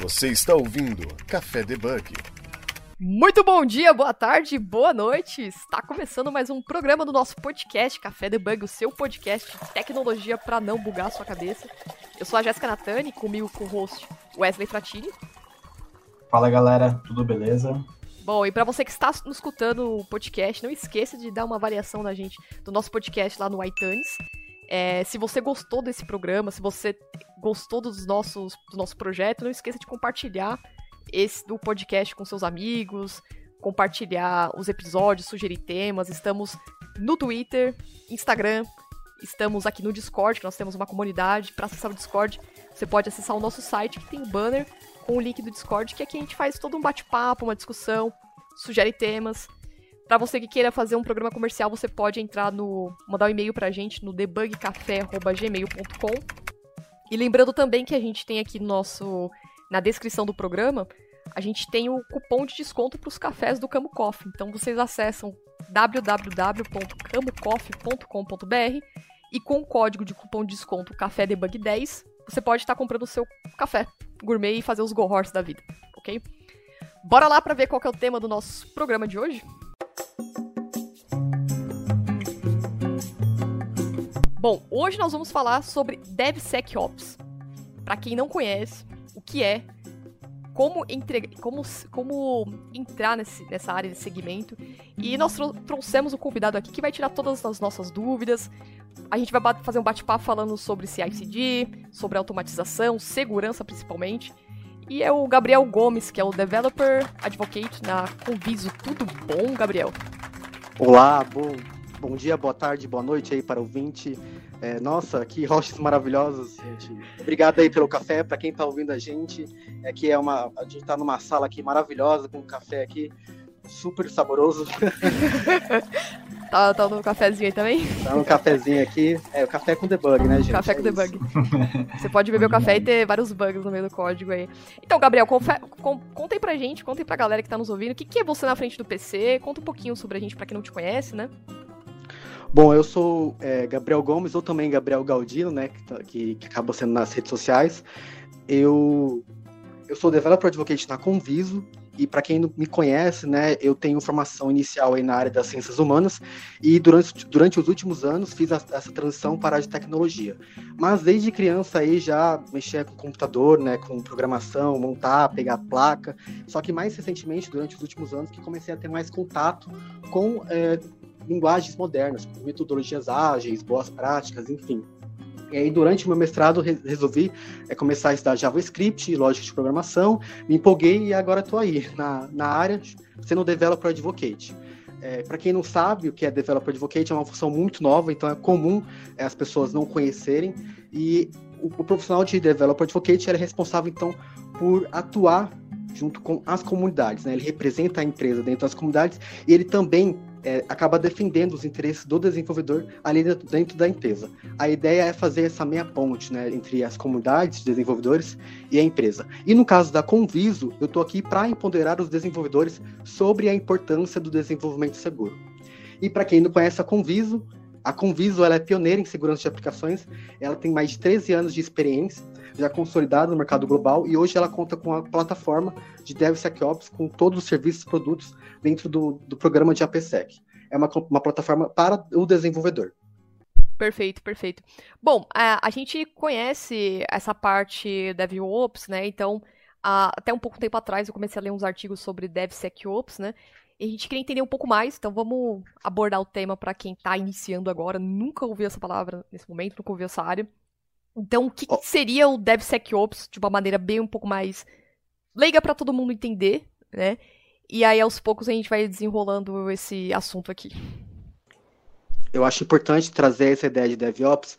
Você está ouvindo Café Debug. Muito bom dia, boa tarde, boa noite. Está começando mais um programa do nosso podcast Café Debug, o seu podcast de tecnologia para não bugar sua cabeça. Eu sou a Jéssica Natani, comigo com o host Wesley Fratini. Fala galera, tudo beleza? Bom, e para você que está nos escutando o podcast, não esqueça de dar uma avaliação da gente, do nosso podcast lá no iTunes. É, se você gostou desse programa, se você gostou dos nossos, do nosso projeto, não esqueça de compartilhar esse do podcast com seus amigos, compartilhar os episódios, sugerir temas. Estamos no Twitter, Instagram, estamos aqui no Discord, que nós temos uma comunidade. Para acessar o Discord, você pode acessar o nosso site, que tem um banner com o link do Discord, que aqui a gente faz todo um bate-papo, uma discussão, sugere temas. Para você que queira fazer um programa comercial, você pode entrar no. mandar um e-mail pra gente no debugcafé.gmail.com. E lembrando também que a gente tem aqui no nosso. na descrição do programa, a gente tem o cupom de desconto para os cafés do Camo Coffee. Então vocês acessam www.camocoffee.com.br e com o código de cupom de desconto Café Debug 10, você pode estar comprando o seu café gourmet e fazer os go da vida, ok? Bora lá para ver qual é o tema do nosso programa de hoje? Bom, hoje nós vamos falar sobre DevSecOps. Para quem não conhece, o que é, como, entre... como, como entrar nesse, nessa área de segmento. E nós trouxemos o convidado aqui que vai tirar todas as nossas dúvidas. A gente vai fazer um bate-papo falando sobre CI/CD, sobre automatização, segurança principalmente. E é o Gabriel Gomes, que é o Developer Advocate na Conviso. Tudo bom, Gabriel? Olá, bom, bom dia, boa tarde, boa noite aí para o ouvinte. É, nossa, que rochas maravilhosos, gente. Obrigado aí pelo café, para quem está ouvindo a gente. É que é uma, a gente está numa sala aqui maravilhosa com um café aqui super saboroso. tá, tá no cafezinho aí também? Tá no cafezinho aqui. É, o café com debug, né, gente? Café é com debug. Você pode beber o café e ter vários bugs no meio do código aí. Então, Gabriel, confe... con... conta aí pra gente, conta aí pra galera que tá nos ouvindo, o que, que é você na frente do PC? Conta um pouquinho sobre a gente pra quem não te conhece, né? Bom, eu sou é, Gabriel Gomes, ou também Gabriel Galdino, né, que, tá, que, que acaba sendo nas redes sociais. Eu, eu sou Developer Advocate na Conviso, e para quem não me conhece, né, eu tenho formação inicial aí na área das ciências humanas e durante, durante os últimos anos fiz a, essa transição para a de tecnologia. Mas desde criança aí já mexia com computador, né, com programação, montar, pegar placa. Só que mais recentemente, durante os últimos anos, que comecei a ter mais contato com é, linguagens modernas, com metodologias ágeis, boas práticas, enfim. E aí, durante o meu mestrado, resolvi é, começar a estudar JavaScript, lógica de programação, me empolguei e agora estou aí, na, na área, sendo Developer Advocate. É, para quem não sabe o que é Developer Advocate, é uma função muito nova, então é comum é, as pessoas não conhecerem. E o, o profissional de Developer Advocate é responsável, então, por atuar junto com as comunidades. Né? Ele representa a empresa dentro das comunidades e ele também é, acaba defendendo os interesses do desenvolvedor ali dentro, da empresa. A ideia é fazer essa meia ponte né, entre as comunidades, desenvolvedores e a empresa. E no caso da Conviso, eu estou aqui para empoderar os desenvolvedores sobre a importância do desenvolvimento seguro. E para quem não conhece a Conviso, a Conviso ela é pioneira em segurança de aplicações, ela tem mais de 13 anos de experiência, já consolidada no mercado global, e hoje ela conta com a plataforma de DevSecOps com todos os serviços e produtos dentro do, do programa de APSEC. É uma, uma plataforma para o desenvolvedor. Perfeito, perfeito. Bom, a, a gente conhece essa parte DevOps, né? Então, a, até um pouco tempo atrás eu comecei a ler uns artigos sobre DevSecOps, né? E a gente queria entender um pouco mais, então vamos abordar o tema para quem está iniciando agora, nunca ouviu essa palavra nesse momento, nunca ouviu essa área. Então, o que, oh. seria o DevSecOps de uma maneira bem um pouco mais leiga para todo mundo entender, né? E aí, aos poucos, a gente vai desenrolando esse assunto aqui. Eu acho importante trazer essa ideia de DevOps,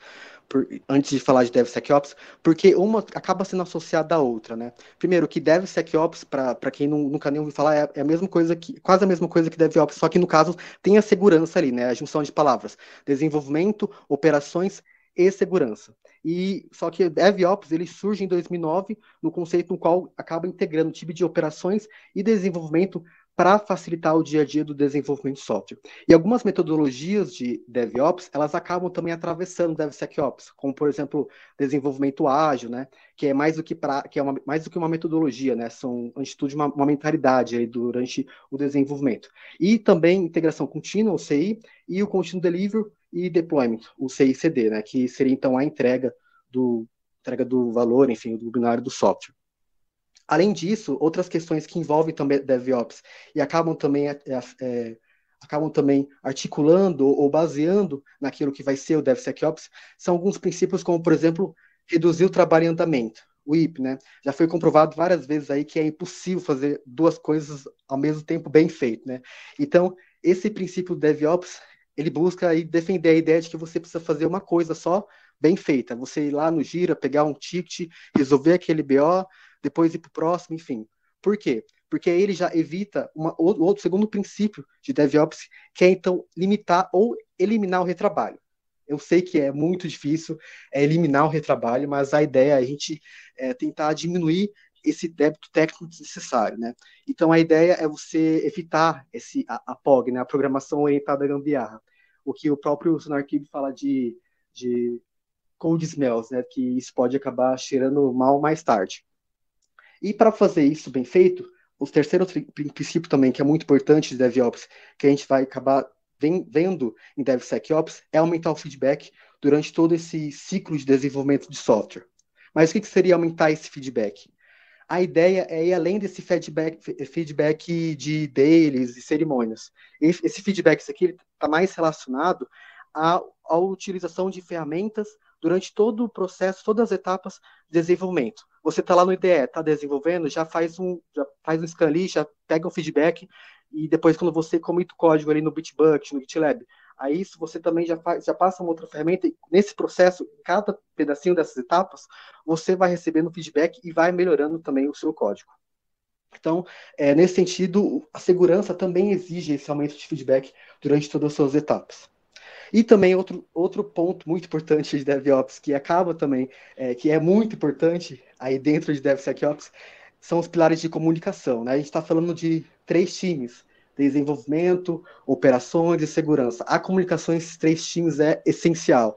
por, antes de falar de DevSecOps, porque uma acaba sendo associada à outra, né? Primeiro, que DevSecOps, para quem não, nunca nem ouviu falar, é, é, a mesma coisa que, quase a mesma coisa que DevOps, só que no caso tem a segurança ali, né? A junção de palavras. Desenvolvimento, operações e segurança. E só que DevOps ele surge em 2009 no conceito no qual acaba integrando o tipo de operações e desenvolvimento para facilitar o dia a dia do desenvolvimento de software. E algumas metodologias de DevOps, elas acabam também atravessando DevSecOps, como por exemplo, desenvolvimento ágil, né, que é mais do que pra, que é uma, mais do que uma metodologia, né, são atitude uma, uma mentalidade aí durante o desenvolvimento. E também integração contínua, o CI, e o Continuous Delivery e Deployment, o CI/CD, né, que seria então a entrega do entrega do valor, enfim, do binário do software. Além disso, outras questões que envolvem também DevOps e acabam também, é, é, acabam também articulando ou baseando naquilo que vai ser o DevSecOps são alguns princípios como, por exemplo, reduzir o trabalho em andamento, o IP, né? Já foi comprovado várias vezes aí que é impossível fazer duas coisas ao mesmo tempo bem feito, né? Então, esse princípio do DevOps, ele busca aí defender a ideia de que você precisa fazer uma coisa só bem feita. Você ir lá no Gira, pegar um ticket, resolver aquele BO, depois ir para o próximo, enfim. Por quê? Porque aí ele já evita uma, outro segundo princípio de DevOps, que é então limitar ou eliminar o retrabalho. Eu sei que é muito difícil é, eliminar o retrabalho, mas a ideia é a gente é, tentar diminuir esse débito técnico desnecessário, né? Então a ideia é você evitar esse a, a POG, né? A programação orientada à gambiarra, o que o próprio Sonarkib fala de, de cold smells, né? Que isso pode acabar cheirando mal mais tarde. E para fazer isso bem feito, o terceiro princípio também, que é muito importante de DevOps, que a gente vai acabar vendo em DevSecOps, é aumentar o feedback durante todo esse ciclo de desenvolvimento de software. Mas o que seria aumentar esse feedback? A ideia é ir além desse feedback, feedback de dailies e cerimônias. Esse feedback aqui está mais relacionado à, à utilização de ferramentas durante todo o processo, todas as etapas de desenvolvimento você está lá no IDE, está desenvolvendo, já faz um, já faz um scan ali, já pega o feedback e depois quando você comita o código ali no Bitbucket, no GitLab, aí isso você também já faz, já passa uma outra ferramenta e nesse processo, cada pedacinho dessas etapas, você vai recebendo feedback e vai melhorando também o seu código. Então, é, nesse sentido, a segurança também exige esse aumento de feedback durante todas as suas etapas. E também outro, outro ponto muito importante de DevOps, que acaba também, é, que é muito importante aí dentro de DevSecOps, são os pilares de comunicação. Né? A gente está falando de três times, desenvolvimento, operações e segurança. A comunicação entre esses três times é essencial.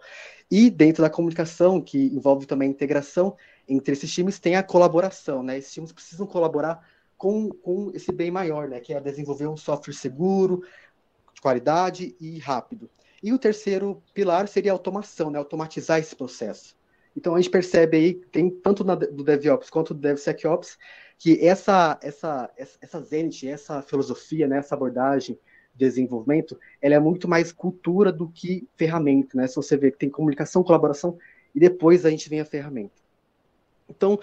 E dentro da comunicação, que envolve também a integração entre esses times, tem a colaboração. Né? Esses times precisam colaborar com, com esse bem maior, né? que é desenvolver um software seguro, de qualidade e rápido. E o terceiro pilar seria a automação, né? automatizar esse processo. Então a gente percebe aí, tem tanto na, do DevOps quanto do DevSecOps, que essa, essa, essa Zenit, essa filosofia, né, essa abordagem de desenvolvimento, ela é muito mais cultura do que ferramenta, né? Se você vê que tem comunicação, colaboração, e depois a gente vem a ferramenta. Então,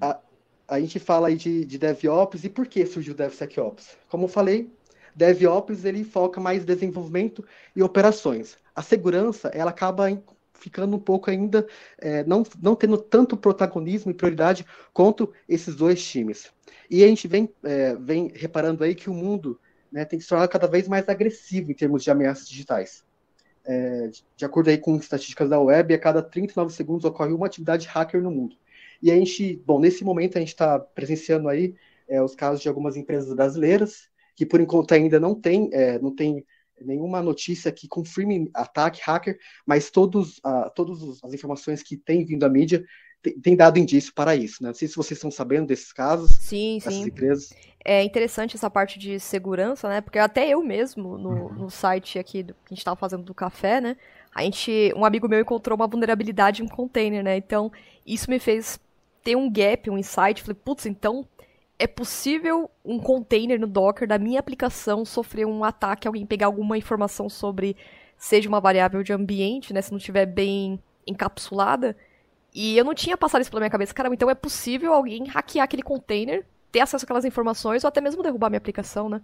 a, a, gente fala aí de, de DevOps, e por que surgiu o DevSecOps? Como eu falei, DevOps ele foca mais desenvolvimento e operações. A segurança ela acaba ficando um pouco ainda é, não, não tendo tanto protagonismo e prioridade quanto esses dois times. E a gente vem, é, vem reparando aí que o mundo né, tem se tornado cada vez mais agressivo em termos de ameaças digitais. É, de acordo aí com estatísticas da web, a cada 39 segundos ocorre uma atividade hacker no mundo. E a gente, bom, nesse momento a gente está presenciando aí é, os casos de algumas empresas brasileiras que por enquanto ainda não tem, é, não tem nenhuma notícia que confirme ataque hacker, mas todos, uh, todas as informações que têm vindo à mídia têm dado indício para isso, né? Não sei se vocês estão sabendo desses casos, sim, dessas sim. empresas. É interessante essa parte de segurança, né? Porque até eu mesmo, no, uhum. no site aqui do, que a gente estava fazendo do café, né? A gente, um amigo meu encontrou uma vulnerabilidade em um container, né? Então, isso me fez ter um gap, um insight. Falei, putz, então é possível um container no Docker da minha aplicação sofrer um ataque, alguém pegar alguma informação sobre, seja uma variável de ambiente, né, se não estiver bem encapsulada. E eu não tinha passado isso pela minha cabeça. Cara, então é possível alguém hackear aquele container, ter acesso àquelas informações ou até mesmo derrubar minha aplicação, né?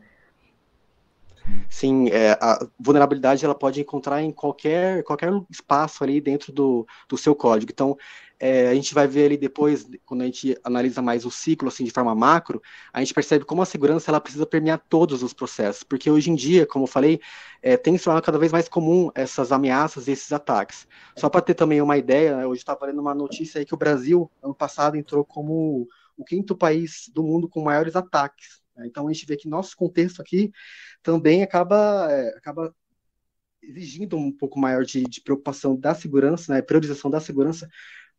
Sim, é, a vulnerabilidade ela pode encontrar em qualquer, qualquer espaço ali dentro do, do seu código. Então, é, a gente vai ver ali depois, quando a gente analisa mais o ciclo assim de forma macro, a gente percebe como a segurança ela precisa permear todos os processos, porque hoje em dia, como eu falei, é, tem se tornado cada vez mais comum essas ameaças e esses ataques. Só para ter também uma ideia, né, hoje estava lendo uma notícia aí que o Brasil, ano passado, entrou como o quinto país do mundo com maiores ataques Né? Então a gente vê que nosso contexto aqui também acaba, é, acaba exigindo um pouco maior de, de preocupação da segurança, né, priorização da segurança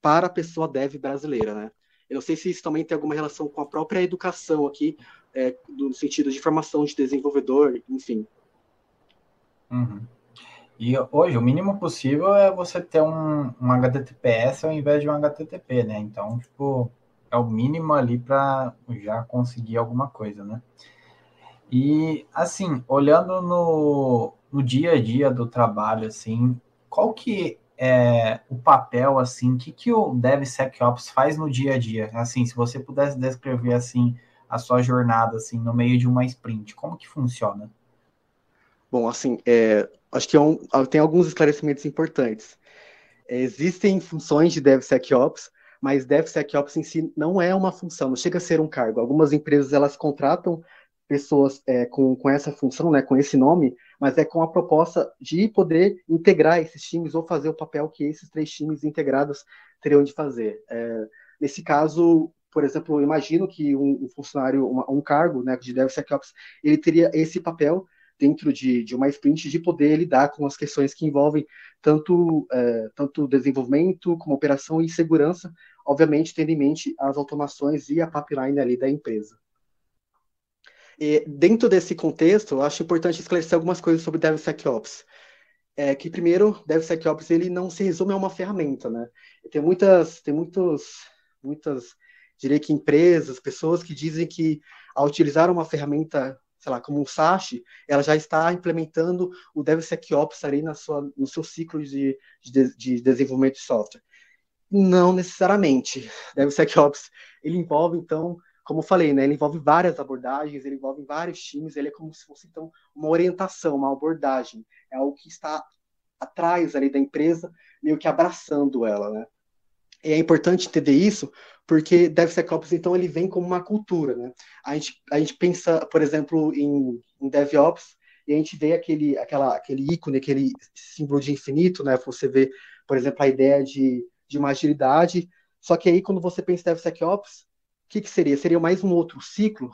para a pessoa dev brasileira, né? Eu não sei se isso também tem alguma relação com a própria educação aqui, é, no sentido de formação de desenvolvedor, enfim. Uhum. E hoje, o mínimo possível é você ter um, um HTTPS ao invés de um HTTP, né? Então, tipo, é o mínimo ali para já conseguir alguma coisa, né? E, assim, olhando no, no dia a dia do trabalho, assim, qual que é o papel, assim, que, que o DevSecOps faz no dia a dia? Assim, se você pudesse descrever, assim, a sua jornada, assim, no meio de uma sprint, como que funciona? Bom, assim, é, acho que é um, tem alguns esclarecimentos importantes. É, existem funções de DevSecOps, mas DevSecOps em si não é uma função, não chega a ser um cargo. Algumas empresas, elas contratam pessoas é, com, com essa função, né, com esse nome, mas é com a proposta de poder integrar esses times ou fazer o papel que esses três times integrados teriam de fazer. É, nesse caso, por exemplo, imagino que um, um funcionário, uma, um cargo né, de DevSecOps, ele teria esse papel dentro de, de uma sprint de poder lidar com as questões que envolvem tanto, é, tanto desenvolvimento como operação e segurança, obviamente tendo em mente as automações e a pipeline ali da empresa. E dentro desse contexto, acho importante esclarecer algumas coisas sobre DevSecOps. É que primeiro, DevSecOps ele não se resume a uma ferramenta, né? Tem muitas, tem muitos, muitas, diria que empresas, pessoas que dizem que ao utilizar uma ferramenta, sei lá, como um SASH, ela já está implementando o DevSecOps ali na sua, no seu ciclo de, de, de desenvolvimento de software. Não necessariamente. DevSecOps ele envolve então como falei, né, ele envolve várias abordagens, ele envolve vários times, ele é como se fosse então uma orientação, uma abordagem, é algo que está atrás ali da empresa, meio que abraçando ela, né? E é importante entender isso, porque DevSecOps, então, ele vem como uma cultura, né? A gente, a gente pensa, por exemplo, em, em DevOps, e a gente vê aquele, aquela, aquele ícone, aquele símbolo de infinito, né? Você vê, por exemplo, a ideia de, de uma agilidade, só que aí, quando você pensa em DevSecOps, que, que seria? Seria mais um outro ciclo?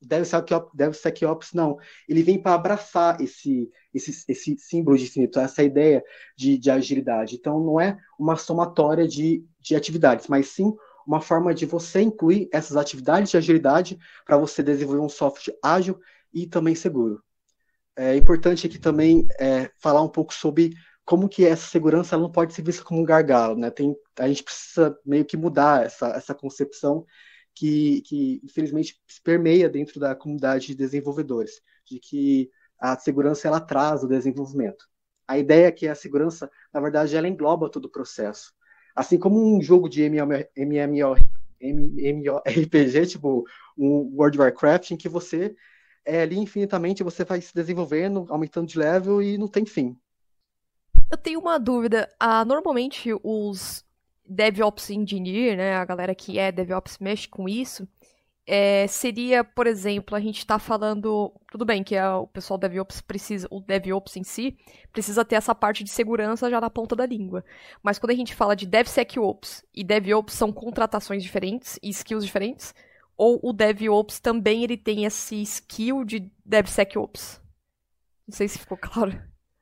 DevSecOps, DevSecOps não. Ele vem para abraçar esse, esse, esse símbolo de infinito, essa ideia de, de agilidade. Então, não é uma somatória de, de atividades, mas sim uma forma de você incluir essas atividades de agilidade para você desenvolver um software ágil e também seguro. É importante aqui também é, falar um pouco sobre como que essa segurança não pode ser vista como um gargalo, né? Tem, a gente precisa meio que mudar essa, essa concepção que, que infelizmente permeia dentro da comunidade de desenvolvedores, de que a segurança ela atrasa o desenvolvimento. A ideia é que a segurança, na verdade, ela engloba todo o processo. Assim como um jogo de MMORPG, tipo um World of Warcraft, em que você é ali infinitamente, você vai se desenvolvendo, aumentando de level e não tem fim. Eu tenho uma dúvida. Ah, normalmente os DevOps Engineer, né, a galera que é DevOps mexe com isso, é, seria, por exemplo, a gente está falando, tudo bem que é, o pessoal DevOps precisa, o DevOps em si, precisa ter essa parte de segurança já na ponta da língua. Mas quando a gente fala de DevSecOps e DevOps são contratações diferentes e skills diferentes, ou o DevOps também ele tem esse skill de DevSecOps? Não sei se ficou claro.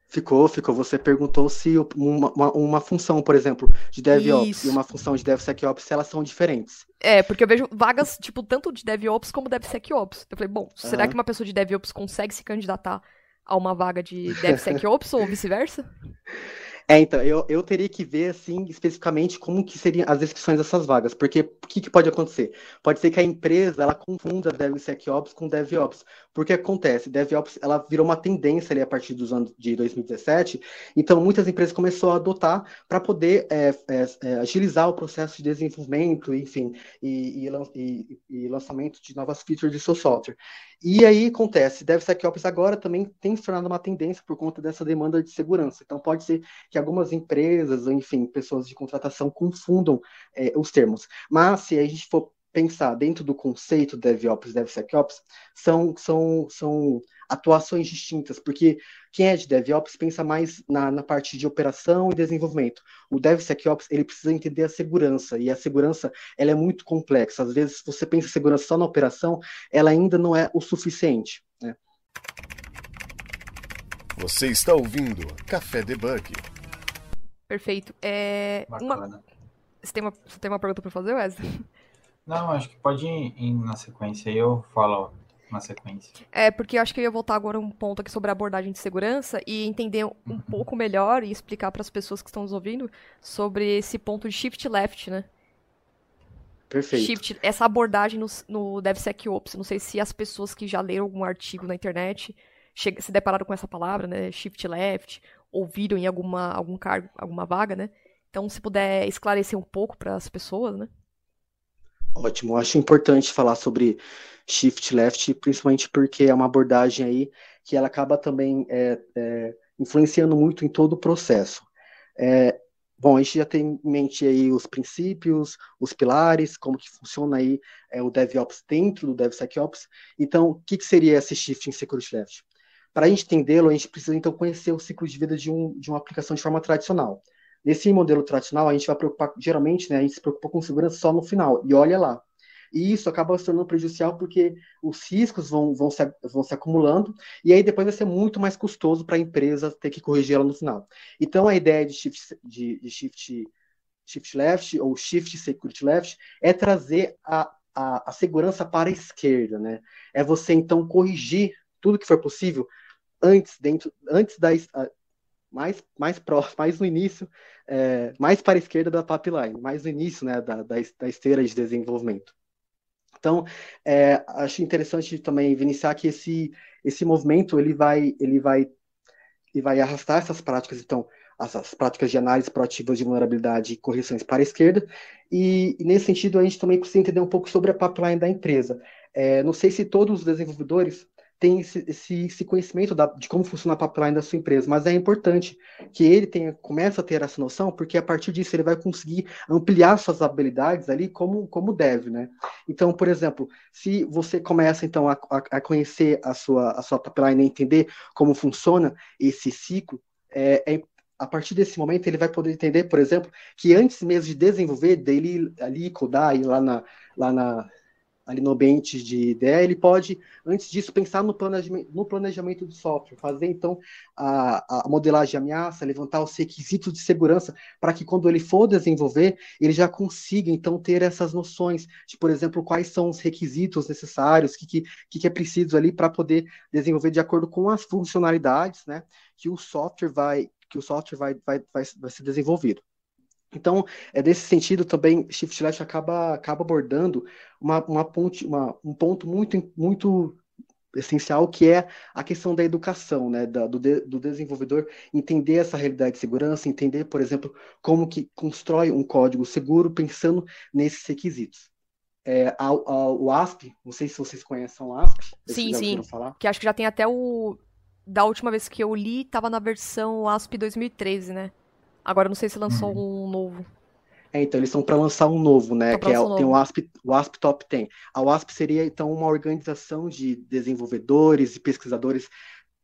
Ficou, ficou. Você perguntou se uma, uma, uma função, por exemplo, de DevOps Isso. e uma função de DevSecOps, se elas são diferentes. É, porque eu vejo vagas, tipo, tanto de DevOps como DevSecOps. Eu falei, bom, será uhum. que uma pessoa de DevOps consegue se candidatar a uma vaga de DevSecOps ou vice-versa? É, então, eu, eu teria que ver, assim, especificamente como que seriam as descrições dessas vagas, porque o que, que, pode acontecer? Pode ser que a empresa, ela confunda DevSecOps com DevOps, porque acontece, DevOps, ela virou uma tendência ali a partir dos anos de 2017, então muitas empresas começaram a adotar para poder é, é, é, agilizar o processo de desenvolvimento, enfim, e, e, e, lançamento de novas features de seu software. E aí acontece, DevSecOps agora também tem se tornado uma tendência por conta dessa demanda de segurança, então pode ser que algumas empresas, enfim, pessoas de contratação confundam é, os termos. Mas se a gente for pensar dentro do conceito DevOps, DevSecOps, são, são, são atuações distintas, porque quem é de DevOps pensa mais na, na parte de operação e desenvolvimento. O DevSecOps, ele precisa entender a segurança, e a segurança, ela é muito complexa. Às vezes, você pensa em segurança só na operação, ela ainda não é o suficiente, né? Você está ouvindo Café Debug. Perfeito. É, uma... você, tem uma, você tem uma pergunta para fazer, Wesley? Não, acho que pode ir, ir na sequência e eu falo na sequência. É, porque eu acho que eu ia voltar agora um ponto aqui sobre a abordagem de segurança e entender um uhum. pouco melhor e explicar para as pessoas que estão nos ouvindo sobre esse ponto de shift left, né? Perfeito. Shift, essa abordagem no, no DevSecOps. Não sei se as pessoas que já leram algum artigo na internet chega, se depararam com essa palavra, né? Shift left, ouviram em alguma, algum cargo, alguma vaga, né? Então, se puder esclarecer um pouco para as pessoas, né? Ótimo, acho importante falar sobre shift left, principalmente porque é uma abordagem aí que ela acaba também é, é, influenciando muito em todo o processo. É, bom, a gente já tem em mente aí os princípios, os pilares, como que funciona aí é, o DevOps dentro do DevSecOps. Então, o que, que seria esse shift em security left? Para a gente entendê-lo, a gente precisa então conhecer o ciclo de vida de, um, de uma aplicação de forma tradicional. Nesse modelo tradicional, a gente vai preocupar, geralmente, né, a gente se preocupa com segurança só no final, e olha lá. E isso acaba se tornando prejudicial porque os riscos vão, vão, se, vão se acumulando, e aí depois vai ser muito mais custoso para a empresa ter que corrigir ela no final. Então, a ideia de shift, de, de shift, shift left, ou shift security left, é trazer a, a, a segurança para a esquerda, né? É você, então, corrigir tudo que for possível antes, dentro, antes da, mais, mais próximo, mais no início, é, mais para a esquerda da pipeline, mais no início né, da, da, da esteira de desenvolvimento. Então, é, acho interessante também iniciar que esse, esse movimento ele vai, ele vai, ele vai arrastar essas práticas, então, essas práticas de análise proativas de vulnerabilidade e correções para a esquerda, e, e, nesse sentido a gente também precisa entender um pouco sobre a pipeline da empresa. É, não sei se todos os desenvolvedores tem esse, esse, esse conhecimento da, de como funciona a pipeline da sua empresa, mas é importante que ele tenha, comece a ter essa noção, porque a partir disso ele vai conseguir ampliar suas habilidades ali como, como deve, né? Então, por exemplo, se você começa então a, a, a conhecer a sua, a sua pipeline e entender como funciona esse ciclo, é, é a partir desse momento ele vai poder entender, por exemplo, que antes mesmo de desenvolver, dele ali codar, ir lá na, lá na ali no ambiente de ideia, ele pode, antes disso, pensar no planejamento, no planejamento do software, fazer então a, a modelagem de ameaça, levantar os requisitos de segurança, para que quando ele for desenvolver, ele já consiga então ter essas noções de, por exemplo, quais são os requisitos necessários, o que, que, que é preciso ali para poder desenvolver de acordo com as funcionalidades né, que o software vai que o software vai, vai, vai, vai ser desenvolvido. Então, é desse sentido também, Shift Left acaba, acaba abordando uma, uma ponte, uma, um ponto muito, muito essencial, que é a questão da educação, né, da, do, de, do desenvolvedor entender essa realidade de segurança, entender, por exemplo, como que constrói um código seguro pensando nesses requisitos. É, a, a, o ASP, não sei se vocês conhecem o ASP. Sim, sim. Falar. Que acho que já tem até o. Da última vez que eu li, estava na versão ASP 2013, né? Agora não sei se lançou uhum. um novo. É, então eles estão para lançar um novo, né? Que é, tem o ASP, o ASP Top 10. A WASP seria então uma organização de desenvolvedores e pesquisadores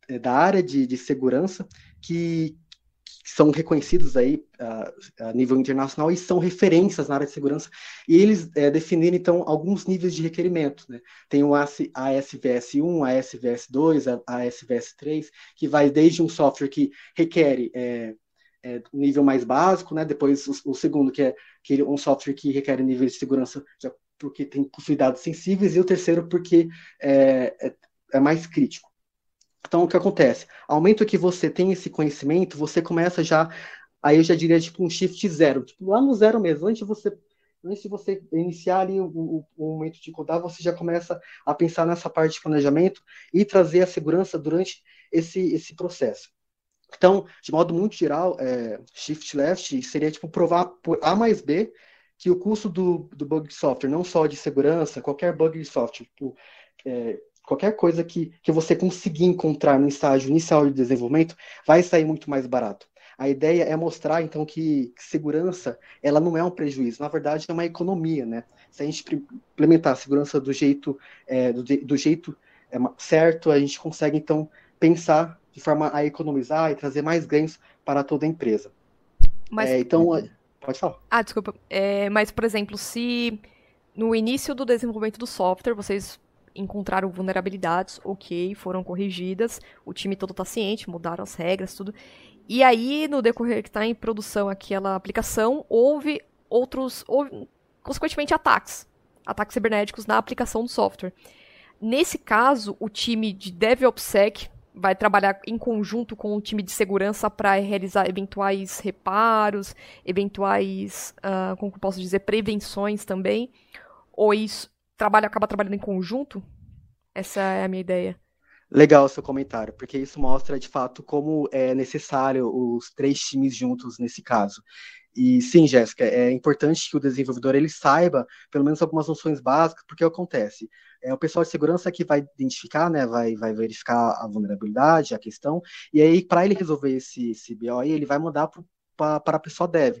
é, da área de, de segurança que, que, são reconhecidos aí uh, a nível internacional e são referências na área de segurança. E eles é, definiram então alguns níveis de requerimento, né? Tem o ASVS 1, ASVS 2, ASVS 3, que vai desde um software que requer é, é, nível mais básico, né? Depois o, o, segundo, que é que um software que requer nível de segurança porque tem possibilidades sensíveis, e o terceiro porque é, é, é mais crítico. Então, o que acontece? Ao momento que você tem esse conhecimento, você começa já, aí eu já diria, tipo, um shift zero, tipo, lá no zero mesmo, antes você, antes de você iniciar ali o, o, o momento de codar, você já começa a pensar nessa parte de planejamento e trazer a segurança durante esse, esse processo. Então, de modo muito geral, é, shift left seria tipo provar por A mais B que o custo do, do bug de software, não só de segurança, qualquer bug de software, tipo, é, qualquer coisa que, que você conseguir encontrar no estágio inicial de desenvolvimento, vai sair muito mais barato. A ideia é mostrar, então, que segurança, ela não é um prejuízo, na verdade é uma economia, né? Se a gente implementar a segurança do jeito, é, do, do jeito é, certo, a gente consegue então pensar de forma a economizar e trazer mais ganhos para toda a empresa. Mas... É, então, pode falar. Ah, desculpa. É, mas, por exemplo, se no início do desenvolvimento do software vocês encontraram vulnerabilidades, ok, foram corrigidas, o time todo está ciente, mudaram as regras, tudo. E aí, no decorrer que está em produção aquela aplicação, houve outros, houve, consequentemente, ataques. Ataques cibernéticos na aplicação do software. Nesse caso, o time de DevOpsec vai trabalhar em conjunto com o time de segurança para realizar eventuais reparos, eventuais, uh, como posso dizer, prevenções também. Ou isso trabalha, acaba trabalhando em conjunto? Essa é a minha ideia. Legal seu comentário, porque isso mostra de fato como é necessário os três times juntos nesse caso. E sim, Jéssica, é importante que o desenvolvedor ele saiba pelo menos algumas noções básicas, porque acontece. É o pessoal de segurança que vai identificar, né, vai, vai verificar a vulnerabilidade, a questão, e aí para ele resolver esse, esse BO aí, ele vai mandar para a pessoa dev.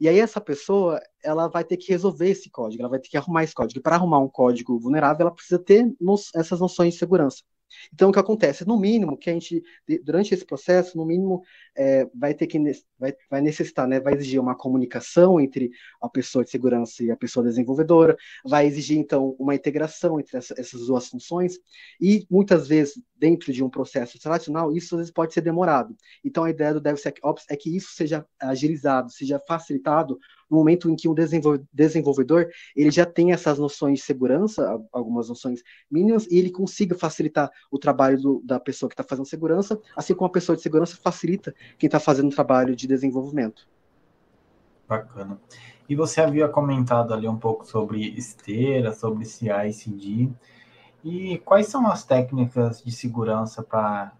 E aí essa pessoa, ela vai ter que resolver esse código, ela vai ter que arrumar esse código. E para arrumar um código vulnerável, ela precisa ter no, essas noções de segurança. Então, o que acontece? No mínimo, que a gente, durante esse processo, no mínimo, é, vai ter que vai, vai necessitar, né, vai exigir uma comunicação entre a pessoa de segurança e a pessoa desenvolvedora, vai exigir, então, uma integração entre essa, essas duas funções, e muitas vezes, dentro de um processo tradicional, isso às vezes pode ser demorado. Então, a ideia do DevSecOps é que isso seja agilizado, seja facilitado no momento em que o desenvolvedor ele já tem essas noções de segurança, algumas noções mínimas, e ele consiga facilitar o trabalho do, da pessoa que está fazendo segurança, assim como a pessoa de segurança facilita quem está fazendo o trabalho de desenvolvimento. Bacana. E você havia comentado ali um pouco sobre esteira, sobre CI/CD. E quais são as técnicas de segurança para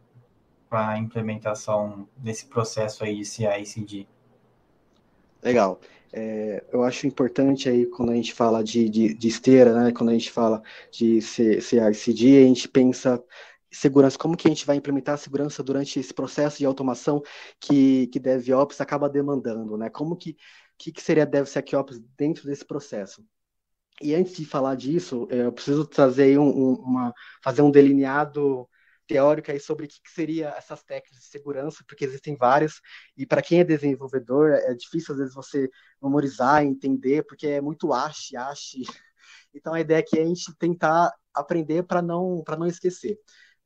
a implementação desse processo aí de CI/CD? Legal. É, eu acho importante aí quando a gente fala de, de, de esteira, né, quando a gente fala de CI/CD, a gente pensa segurança, como que a gente vai implementar a segurança durante esse processo de automação que, que DevOps acaba demandando, né? Como que, que, que seria DevSecOps dentro desse processo? E antes de falar disso, eu preciso trazer um, um, uma, fazer um delineado teórico aí sobre o que, que seria essas técnicas de segurança, porque existem várias, e para quem é desenvolvedor, é difícil às vezes você memorizar, entender, porque é muito ache, ache. Então a ideia aqui é a gente tentar aprender para não, não esquecer.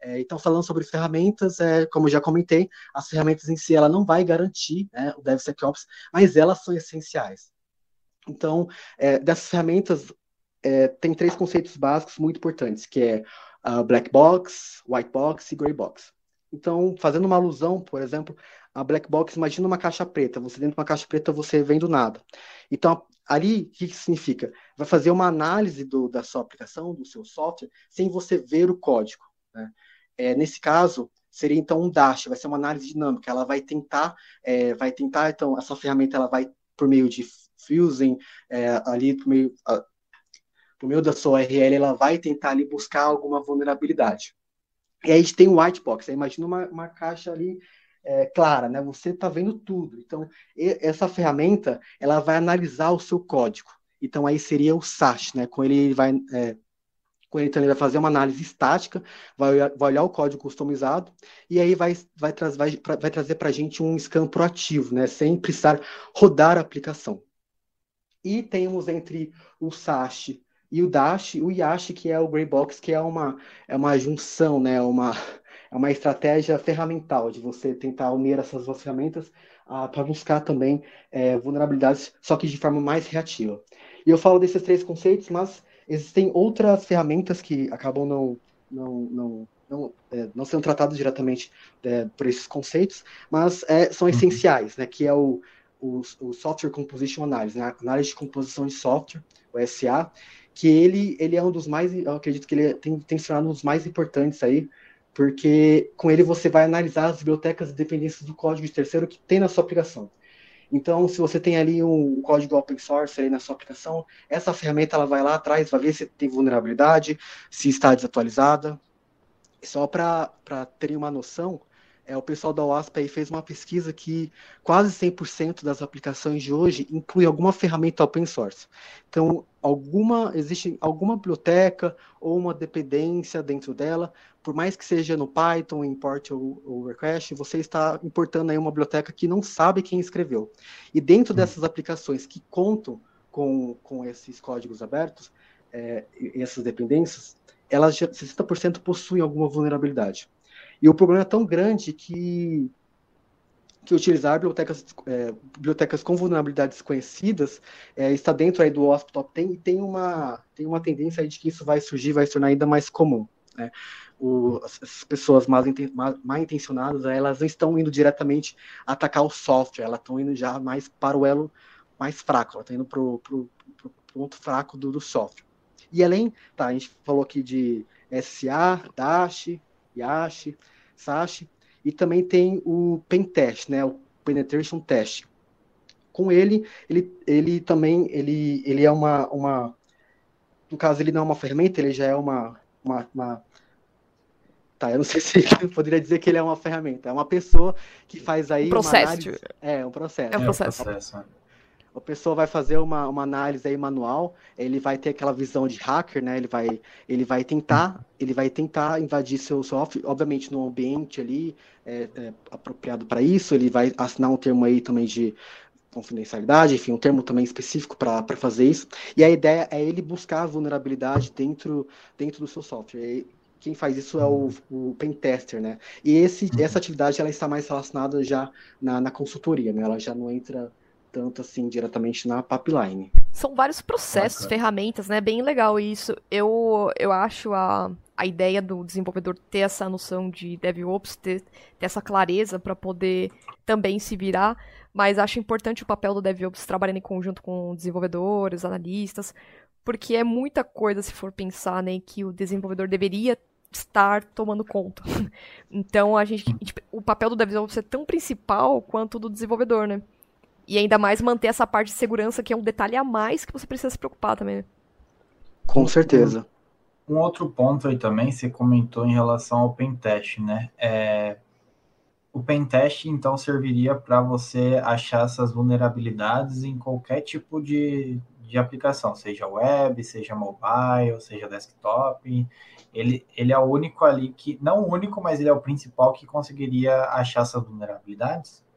É, então, falando sobre ferramentas, é, como já comentei, as ferramentas em si ela não vai garantir né, o DevSecOps, mas elas são essenciais. Então, é, dessas ferramentas, é, tem três conceitos básicos muito importantes, que é uh, black box, white box e gray box. Então, fazendo uma alusão, por exemplo, a black box, imagina uma caixa preta. Você dentro de uma caixa preta, você vendo nada. Então, ali, o que, que significa? Vai fazer uma análise do, da sua aplicação, do seu software, sem você ver o código. Né? É, nesse caso, seria então um dash, vai ser uma análise dinâmica. Ela vai tentar, é, vai tentar, então, essa ferramenta ela vai por meio de fusing, é, ali por meio, a, por meio da sua URL, ela vai tentar ali buscar alguma vulnerabilidade. E aí a gente tem o white box, imagina uma, uma caixa ali é, clara, né? Você está vendo tudo. Então, essa ferramenta, ela vai analisar o seu código. Então, aí seria o SASH, né? Com ele, ele vai é, ele, então, ele vai fazer uma análise estática, vai olhar, vai olhar o código customizado, e aí vai, vai, tra vai, vai trazer para a gente um scan proativo, né, sem precisar rodar a aplicação. E temos entre o SASH e o Dash, o Yash, que é o Grey Box, que é uma, é uma junção, né, uma, é uma estratégia ferramental de você tentar unir essas duas ferramentas ah, para buscar também é, vulnerabilidades, só que de forma mais reativa. E eu falo desses três conceitos, mas Existem outras ferramentas que acabam não, não, não, não, é, não sendo tratadas diretamente é, por esses conceitos, mas é, são uhum. essenciais, né, que é o, o, o, Software Composition Analysis, né, análise de composição de software, o SA, que ele, ele é um dos mais, eu acredito que ele tem, tem se tornado um dos mais importantes aí, porque com ele você vai analisar as bibliotecas e dependências do código de terceiro que tem na sua aplicação. Então, se você tem ali um código open source aí na sua aplicação, essa ferramenta ela vai lá atrás, vai ver se tem vulnerabilidade, se está desatualizada. Só para terem uma noção, é, o pessoal da OASP aí fez uma pesquisa que quase 100% das aplicações de hoje inclui alguma ferramenta open source. Então, alguma existe alguma biblioteca ou uma dependência dentro dela, por mais que seja no Python, import ou, ou request, você está importando aí uma biblioteca que não sabe quem escreveu. E dentro dessas aplicações que contam com, com esses códigos abertos, é, essas dependências, elas 60% possuem alguma vulnerabilidade. E o problema é tão grande que, que utilizar bibliotecas, é, bibliotecas com vulnerabilidades conhecidas é, está dentro aí do OSP Top 10 e tem uma, tem uma tendência aí de que isso vai surgir, vai se tornar ainda mais comum. Né? O, as pessoas mal, mal intencionadas, elas não estão indo diretamente atacar o software, elas estão indo já mais para o elo mais fraco, ela está indo para o ponto fraco do, do software. E além, tá, a gente falou aqui de SA, Dash, Yashi, Sashi, e também tem o Pentest, né, o Penetration Test. Com ele, ele, ele também ele, ele é uma, uma. No caso, ele não é uma ferramenta, ele já é uma, uma, uma Tá, eu não sei se eu poderia dizer que ele é uma ferramenta. É uma pessoa que faz aí. Um processo. Análise... É, um processo. É um processo. É um processo. A pessoa vai fazer uma, uma análise aí manual, ele vai ter aquela visão de hacker, né? Ele vai, ele vai tentar, ele vai tentar invadir seu software, obviamente no ambiente ali é, é, apropriado para isso. Ele vai assinar um termo aí também de confidencialidade, enfim, um termo também específico para fazer isso. E a ideia é ele buscar a vulnerabilidade dentro, dentro do seu software. E quem faz isso é o, o pentester, né? E esse, essa atividade ela está mais relacionada já na, na consultoria, né? Ela já não entra tanto assim diretamente na pipeline. São vários processos, Bacana. ferramentas, né? Bem legal isso. Eu, eu acho a, a ideia do desenvolvedor ter essa noção de DevOps, ter, ter essa clareza para poder também se virar, mas acho importante o papel do DevOps trabalhando em conjunto com desenvolvedores, analistas, porque é muita coisa se for pensar, né, que o desenvolvedor deveria estar tomando conta. então a gente, tipo, o papel do DevOps é tão principal quanto o do desenvolvedor, né? E ainda mais manter essa parte de segurança, que é um detalhe a mais que você precisa se preocupar também. Né? Com certeza. Um outro ponto aí também, você comentou em relação ao pentest, né? É, o pentest, então, serviria para você achar essas vulnerabilidades em qualquer tipo de, de aplicação, seja web, seja mobile, seja desktop. Ele, ele é o único ali que, não o único, mas ele é o principal que conseguiria achar essas vulnerabilidades?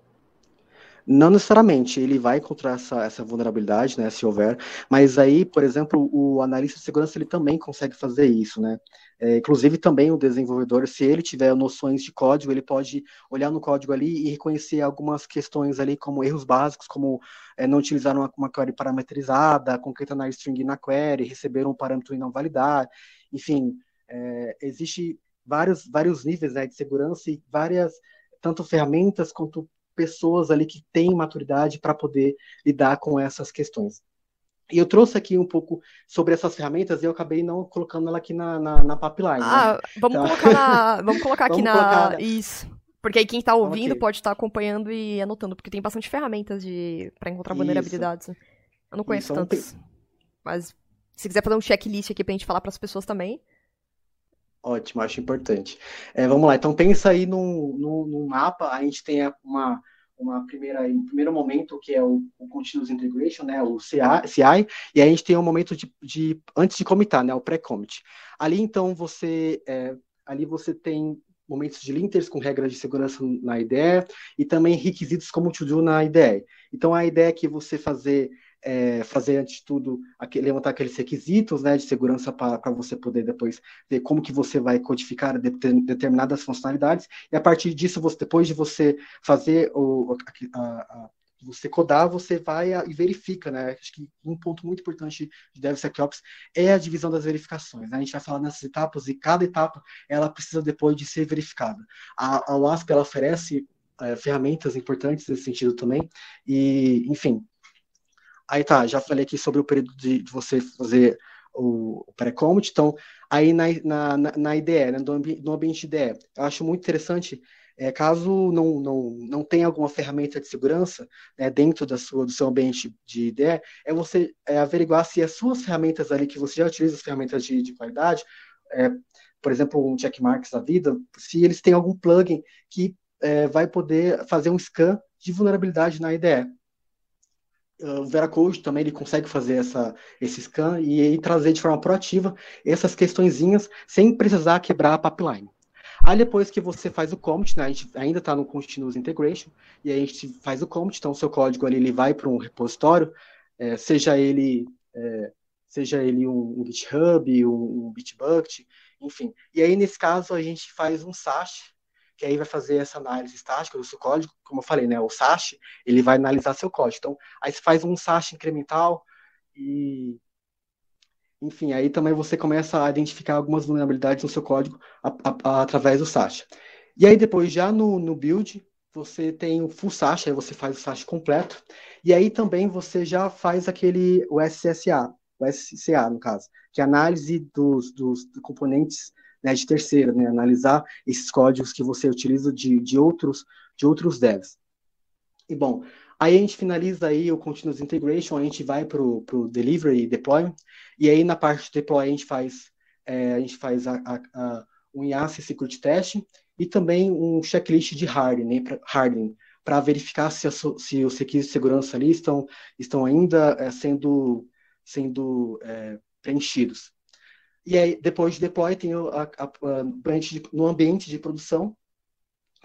Não necessariamente, ele vai encontrar essa, essa vulnerabilidade, né, se houver, mas aí, por exemplo, o analista de segurança ele também consegue fazer isso, né? É, inclusive também o desenvolvedor, se ele tiver noções de código, ele pode olhar no código ali e reconhecer algumas questões ali, como erros básicos, como é, não utilizar uma, uma query parametrizada, concatenar string na query, receber um parâmetro e não validar, enfim, é, existe vários, vários níveis né, de segurança e várias tanto ferramentas quanto pessoas ali que têm maturidade para poder lidar com essas questões. E eu trouxe aqui um pouco sobre essas ferramentas e eu acabei não colocando ela aqui na, na, na pipeline. Né? Ah, né? vamos, então... colocar na, vamos colocar aqui vamos na. Colocar... Isso. Porque aí quem está ouvindo okay. pode estar tá acompanhando e anotando, porque tem bastante ferramentas de para encontrar vulnerabilidades. Isso. Eu não conheço Isso, tantas. Tem... Mas se quiser fazer um checklist aqui pra gente falar para as pessoas também. Ótimo, acho importante. É, vamos lá, então pensa aí num, num, num, mapa, a gente tem uma, uma primeira, um primeiro momento que é o, o Continuous Integration, né, o CI, e aí a gente tem um momento de, de antes de comitar, né, o pré-commit. Ali então você, é, ali você tem momentos de linters com regras de segurança na IDE e também requisitos como to do na IDE. Então a ideia é que você fazer é, fazer antes de tudo aquele, levantar aqueles requisitos né, de segurança para você poder depois ver como que você vai codificar de, de, determinadas funcionalidades e a partir disso você depois de você fazer o a, a, você codar, você vai e verifica, né? Acho que um ponto muito importante de DevSecOps é a divisão das verificações. Né? A gente vai falar nessas etapas e cada etapa ela precisa depois de ser verificada. A, a WASP ela oferece é, ferramentas importantes nesse sentido também e, enfim, Aí tá, já falei aqui sobre o período de, de você fazer o, pré-commit. Então, aí na, na, na IDE, né, no, ambi no ambiente IDE, eu acho muito interessante, é, caso não, não, não tenha alguma ferramenta de segurança né, dentro da sua, do seu ambiente de IDE, é você é, averiguar se as suas ferramentas ali, que você já utiliza, as ferramentas de, de qualidade, é, por exemplo, um checkmarks da vida, se eles têm algum plugin que é, vai poder fazer um scan de vulnerabilidade na IDE. O Veracode também ele consegue fazer essa, esse scan e aí trazer de forma proativa essas questõezinhas sem precisar quebrar a pipeline. Aí depois que você faz o commit, né, a gente ainda está no continuous integration, e a gente faz o commit, então o seu código ali ele vai para um repositório, é, seja ele é, seja ele um, um GitHub, um, um, Bitbucket, enfim. E aí nesse caso a gente faz um SASH, que aí vai fazer essa análise estática do seu código, como eu falei, né, o SASH, ele vai analisar seu código. Então, aí você faz um SASH incremental e enfim, aí também você começa a identificar algumas vulnerabilidades no seu código a, a, a, através do SASH. E aí depois, já no, no build, você tem o full SASH, aí você faz o SASH completo. E aí também você já faz aquele, o SSA, o SCA, no caso, que é a análise dos, dos componentes né, de terceira, né, analisar esses códigos que você utiliza de, de, outros, de outros devs. E bom, Aí a gente finaliza aí o Continuous Integration, a gente vai para o Delivery e e aí na parte de Deploy a gente faz, é, a gente faz a, a, a, um IAC Security Testing e também um checklist de hardening, né, para verificar se, a, se os requisitos de segurança ali estão, estão ainda é, sendo, sendo é, preenchidos. E aí, depois de deploy, tem a, a, a de, no ambiente de produção,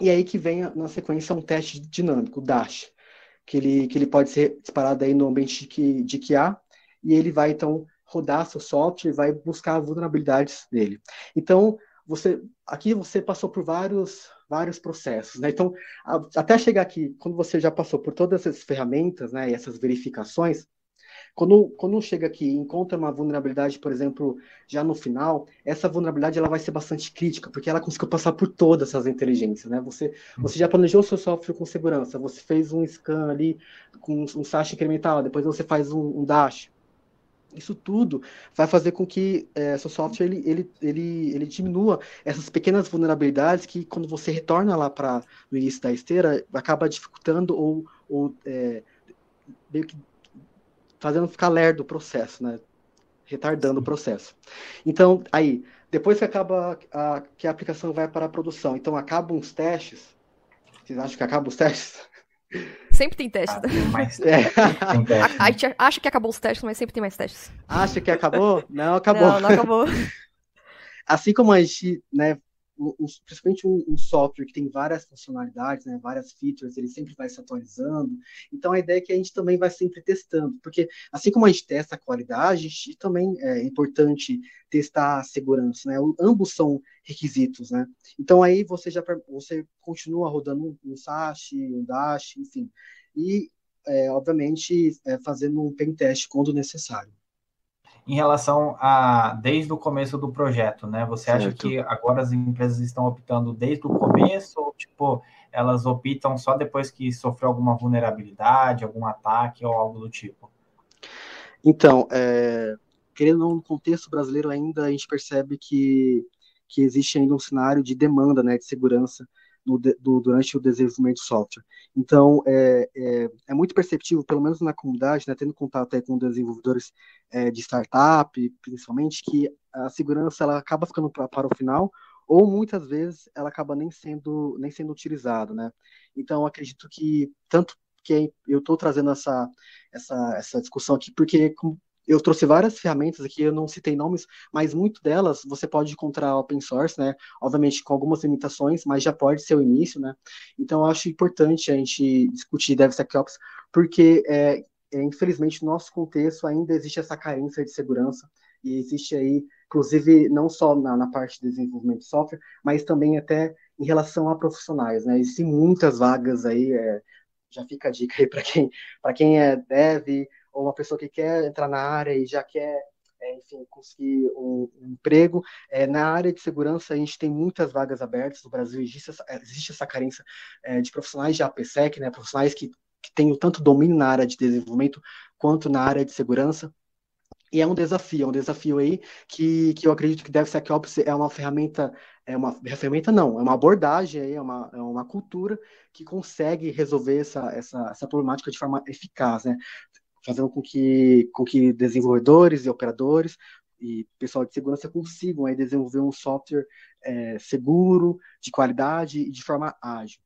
e aí que vem, na sequência, um teste dinâmico, o Dash que ele, que ele pode ser disparado aí no ambiente de, de QA, e ele vai, então, rodar seu software e vai buscar vulnerabilidades dele. Então, você aqui você passou por vários vários processos, né? Então, a, até chegar aqui, quando você já passou por todas essas ferramentas, né, e essas verificações, quando, quando chega aqui e encontra uma vulnerabilidade, por exemplo, já no final, essa vulnerabilidade ela vai ser bastante crítica, porque ela conseguiu passar por todas essas inteligências, né? Você, você já planejou o seu software com segurança, você fez um scan ali com um SASH incremental, depois você faz um, um dash. Isso tudo vai fazer com que é, seu software ele, ele, ele, ele diminua essas pequenas vulnerabilidades que, quando você retorna lá para no início da esteira, acaba dificultando ou, ou é, meio que fazendo ficar lerdo o processo, né? Retardando Sim. o processo. Então, aí, depois que acaba a, que a aplicação vai para a produção, então acabam os testes. Vocês acham que acabam os testes? Sempre tem testes. Ah, mais é. tem testes. A, a, gente acha que acabou os testes, mas sempre tem mais testes. Acha que acabou? Não, acabou. Não, não acabou. assim como a gente né, um, principalmente um, um, software que tem várias funcionalidades, né, várias features, ele sempre vai se atualizando. Então a ideia é que a gente também vai sempre testando, porque assim como a gente testa a qualidade, a gente também é importante testar a segurança, né? ambos são requisitos, né? Então aí você já você continua rodando um SASH, um Dash, enfim, e é, obviamente é, fazendo um pen test quando necessário em relação a desde o começo do projeto, né? Você certo. acha que agora as empresas estão optando desde o começo ou tipo elas optam só depois que sofreu alguma vulnerabilidade, algum ataque ou algo do tipo? Então, é, querendo no contexto brasileiro ainda a gente percebe que que existe ainda um cenário de demanda, né, de segurança no, do, durante o desenvolvimento de software. Então, é, é, é, muito perceptível, pelo menos na comunidade, né, tendo contato com desenvolvedores é, de startup, principalmente, que a segurança ela acaba ficando pra, para o final, ou muitas vezes ela acaba nem sendo, nem sendo utilizada. Né? Então, acredito que, tanto que eu estou trazendo essa, essa, essa discussão aqui, porque, eu trouxe várias ferramentas aqui, eu não citei nomes, mas muito delas você pode encontrar open source, né? Obviamente com algumas limitações, mas já pode ser o início, né? Então eu acho importante a gente discutir DevSecOps, porque é, é, infelizmente no nosso contexto ainda existe essa carência de segurança e existe aí, inclusive não só na, na parte de desenvolvimento de software, mas também até em relação a profissionais, né? Existem muitas vagas aí, é, já fica a dica aí para quem, quem é dev ou uma pessoa que quer entrar na área e já quer, é, enfim, conseguir um, um emprego. É, na área de segurança, a gente tem muitas vagas abertas. No Brasil existe essa, existe essa carência é, de profissionais de APSEC, né, profissionais que, que têm tanto domínio na área de desenvolvimento quanto na área de segurança. E é um desafio, é um desafio aí que, que eu acredito que DevSecOps é uma ferramenta, é uma ferramenta não, é uma abordagem é uma, é uma cultura que consegue resolver essa, essa, essa problemática de forma eficaz, né? Fazendo com que, com que desenvolvedores e operadores e pessoal de segurança consigam aí desenvolver um software é, seguro, de qualidade e de forma ágil.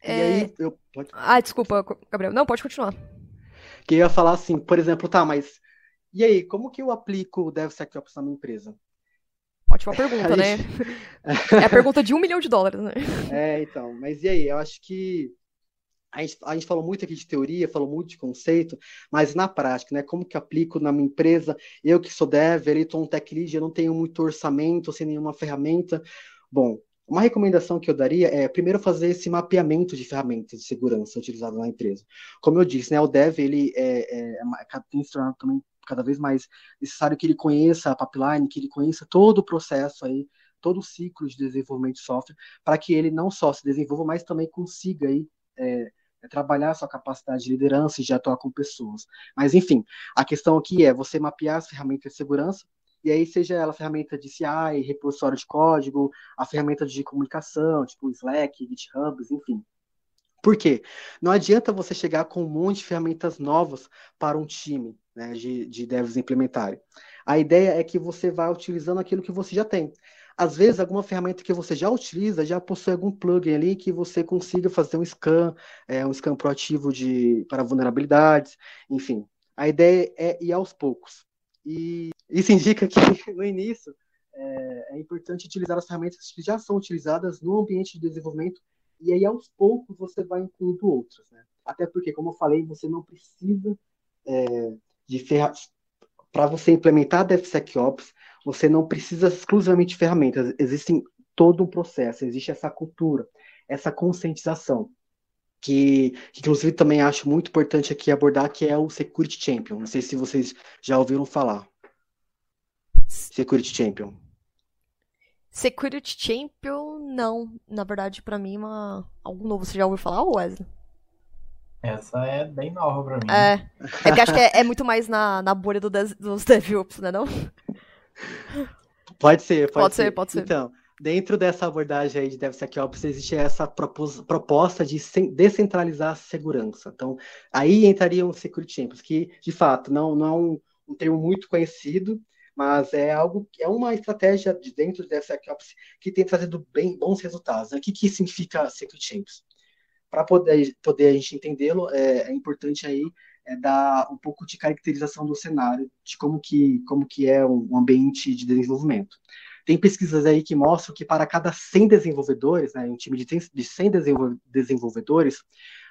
É... E aí, eu... Pode... Ah, desculpa, Gabriel. Não, pode continuar. Que eu ia falar assim, por exemplo, tá, mas e aí, como que eu aplico o DevSecOps na minha empresa? Ótima pergunta, né? é a pergunta de um milhão de dólares, né? É, então, mas e aí? Eu acho que a gente, a gente falou muito aqui de teoria, falou muito de conceito, mas na prática, né? Como que aplico na minha empresa? Eu que sou dev, ele estou um tech lead, eu não tenho muito orçamento, sem nenhuma ferramenta. Bom, uma recomendação que eu daria é primeiro fazer esse mapeamento de ferramentas de segurança utilizadas na empresa. Como eu disse, né, o dev ele é, é, é tem se tornado também cada vez mais necessário que ele conheça a pipeline, que ele conheça todo o processo aí, todo o ciclo de desenvolvimento de software, para que ele não só se desenvolva, mas também consiga aí é, é trabalhar sua capacidade de liderança e de atuar com pessoas. Mas, enfim, a questão aqui é você mapear as ferramentas de segurança, e aí seja ela ferramenta de CI, repositório de código, a ferramenta de comunicação, tipo Slack, GitHub, enfim. Por quê? Não adianta você chegar com um monte de ferramentas novas para um time né, de, de devs implementarem. A ideia é que você vá utilizando aquilo que você já tem. Às vezes, alguma ferramenta que você já utiliza já possui algum plugin ali que você consiga fazer um scan, é, um scan proativo de, para vulnerabilidades, enfim. A ideia é ir aos poucos. E isso indica que, no início, é, é importante utilizar as ferramentas que já são utilizadas no ambiente de desenvolvimento e aí aos poucos você vai incluindo outras, né? Até porque, como eu falei, você não precisa é, de ferramentas. Para você implementar DevSecOps, você não precisa exclusivamente de ferramentas. Existem todo um processo, existe essa cultura, essa conscientização, que, que, inclusive também acho muito importante aqui abordar, que é o Security Champion. Não sei se vocês já ouviram falar. Security Champion. Security Champion, não. Na verdade, para mim, uma... algo novo. Você já ouviu falar, Wesley? Essa é bem nova pra mim. É. É que acho que é, é muito mais na, na bolha do des, dos DevOps, né não? Pode ser, pode, pode ser. ser. Pode ser, Então, dentro dessa abordagem aí de DevSecOps, existe essa proposta de descentralizar a segurança. Então, aí entrariam os Security Champions, que, de fato, não, não é um, um termo muito conhecido, mas é algo é uma estratégia de dentro do DevSecOps que tem trazido bem bons resultados. Né? O que, que significa Security Champions? Para poder, poder a gente entendê-lo, é, é, importante aí é, dar um pouco de caracterização do cenário, de como que, como que é um ambiente de desenvolvimento. Tem pesquisas aí que mostram que para cada 100 desenvolvedores, né, um time de, de 100 desenvolvedores,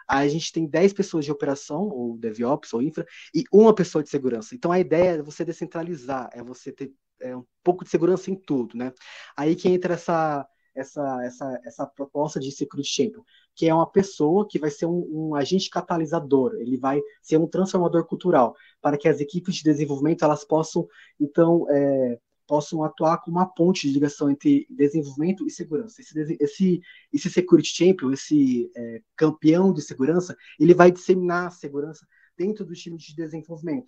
a gente tem 10 pessoas de operação, ou DevOps, ou infra, e uma pessoa de segurança. Então a ideia é você descentralizar, é você ter é, um pouco de segurança em tudo, né? Aí que entra essa, essa, essa, essa proposta de Security Champion, que é uma pessoa que vai ser um, um, agente catalisador, ele vai ser um transformador cultural, para que as equipes de desenvolvimento elas possam, então, é, possam atuar como uma ponte de ligação entre desenvolvimento e segurança. Esse, esse, esse Security Champion, esse é, campeão de segurança, ele vai disseminar a segurança dentro do time de desenvolvimento.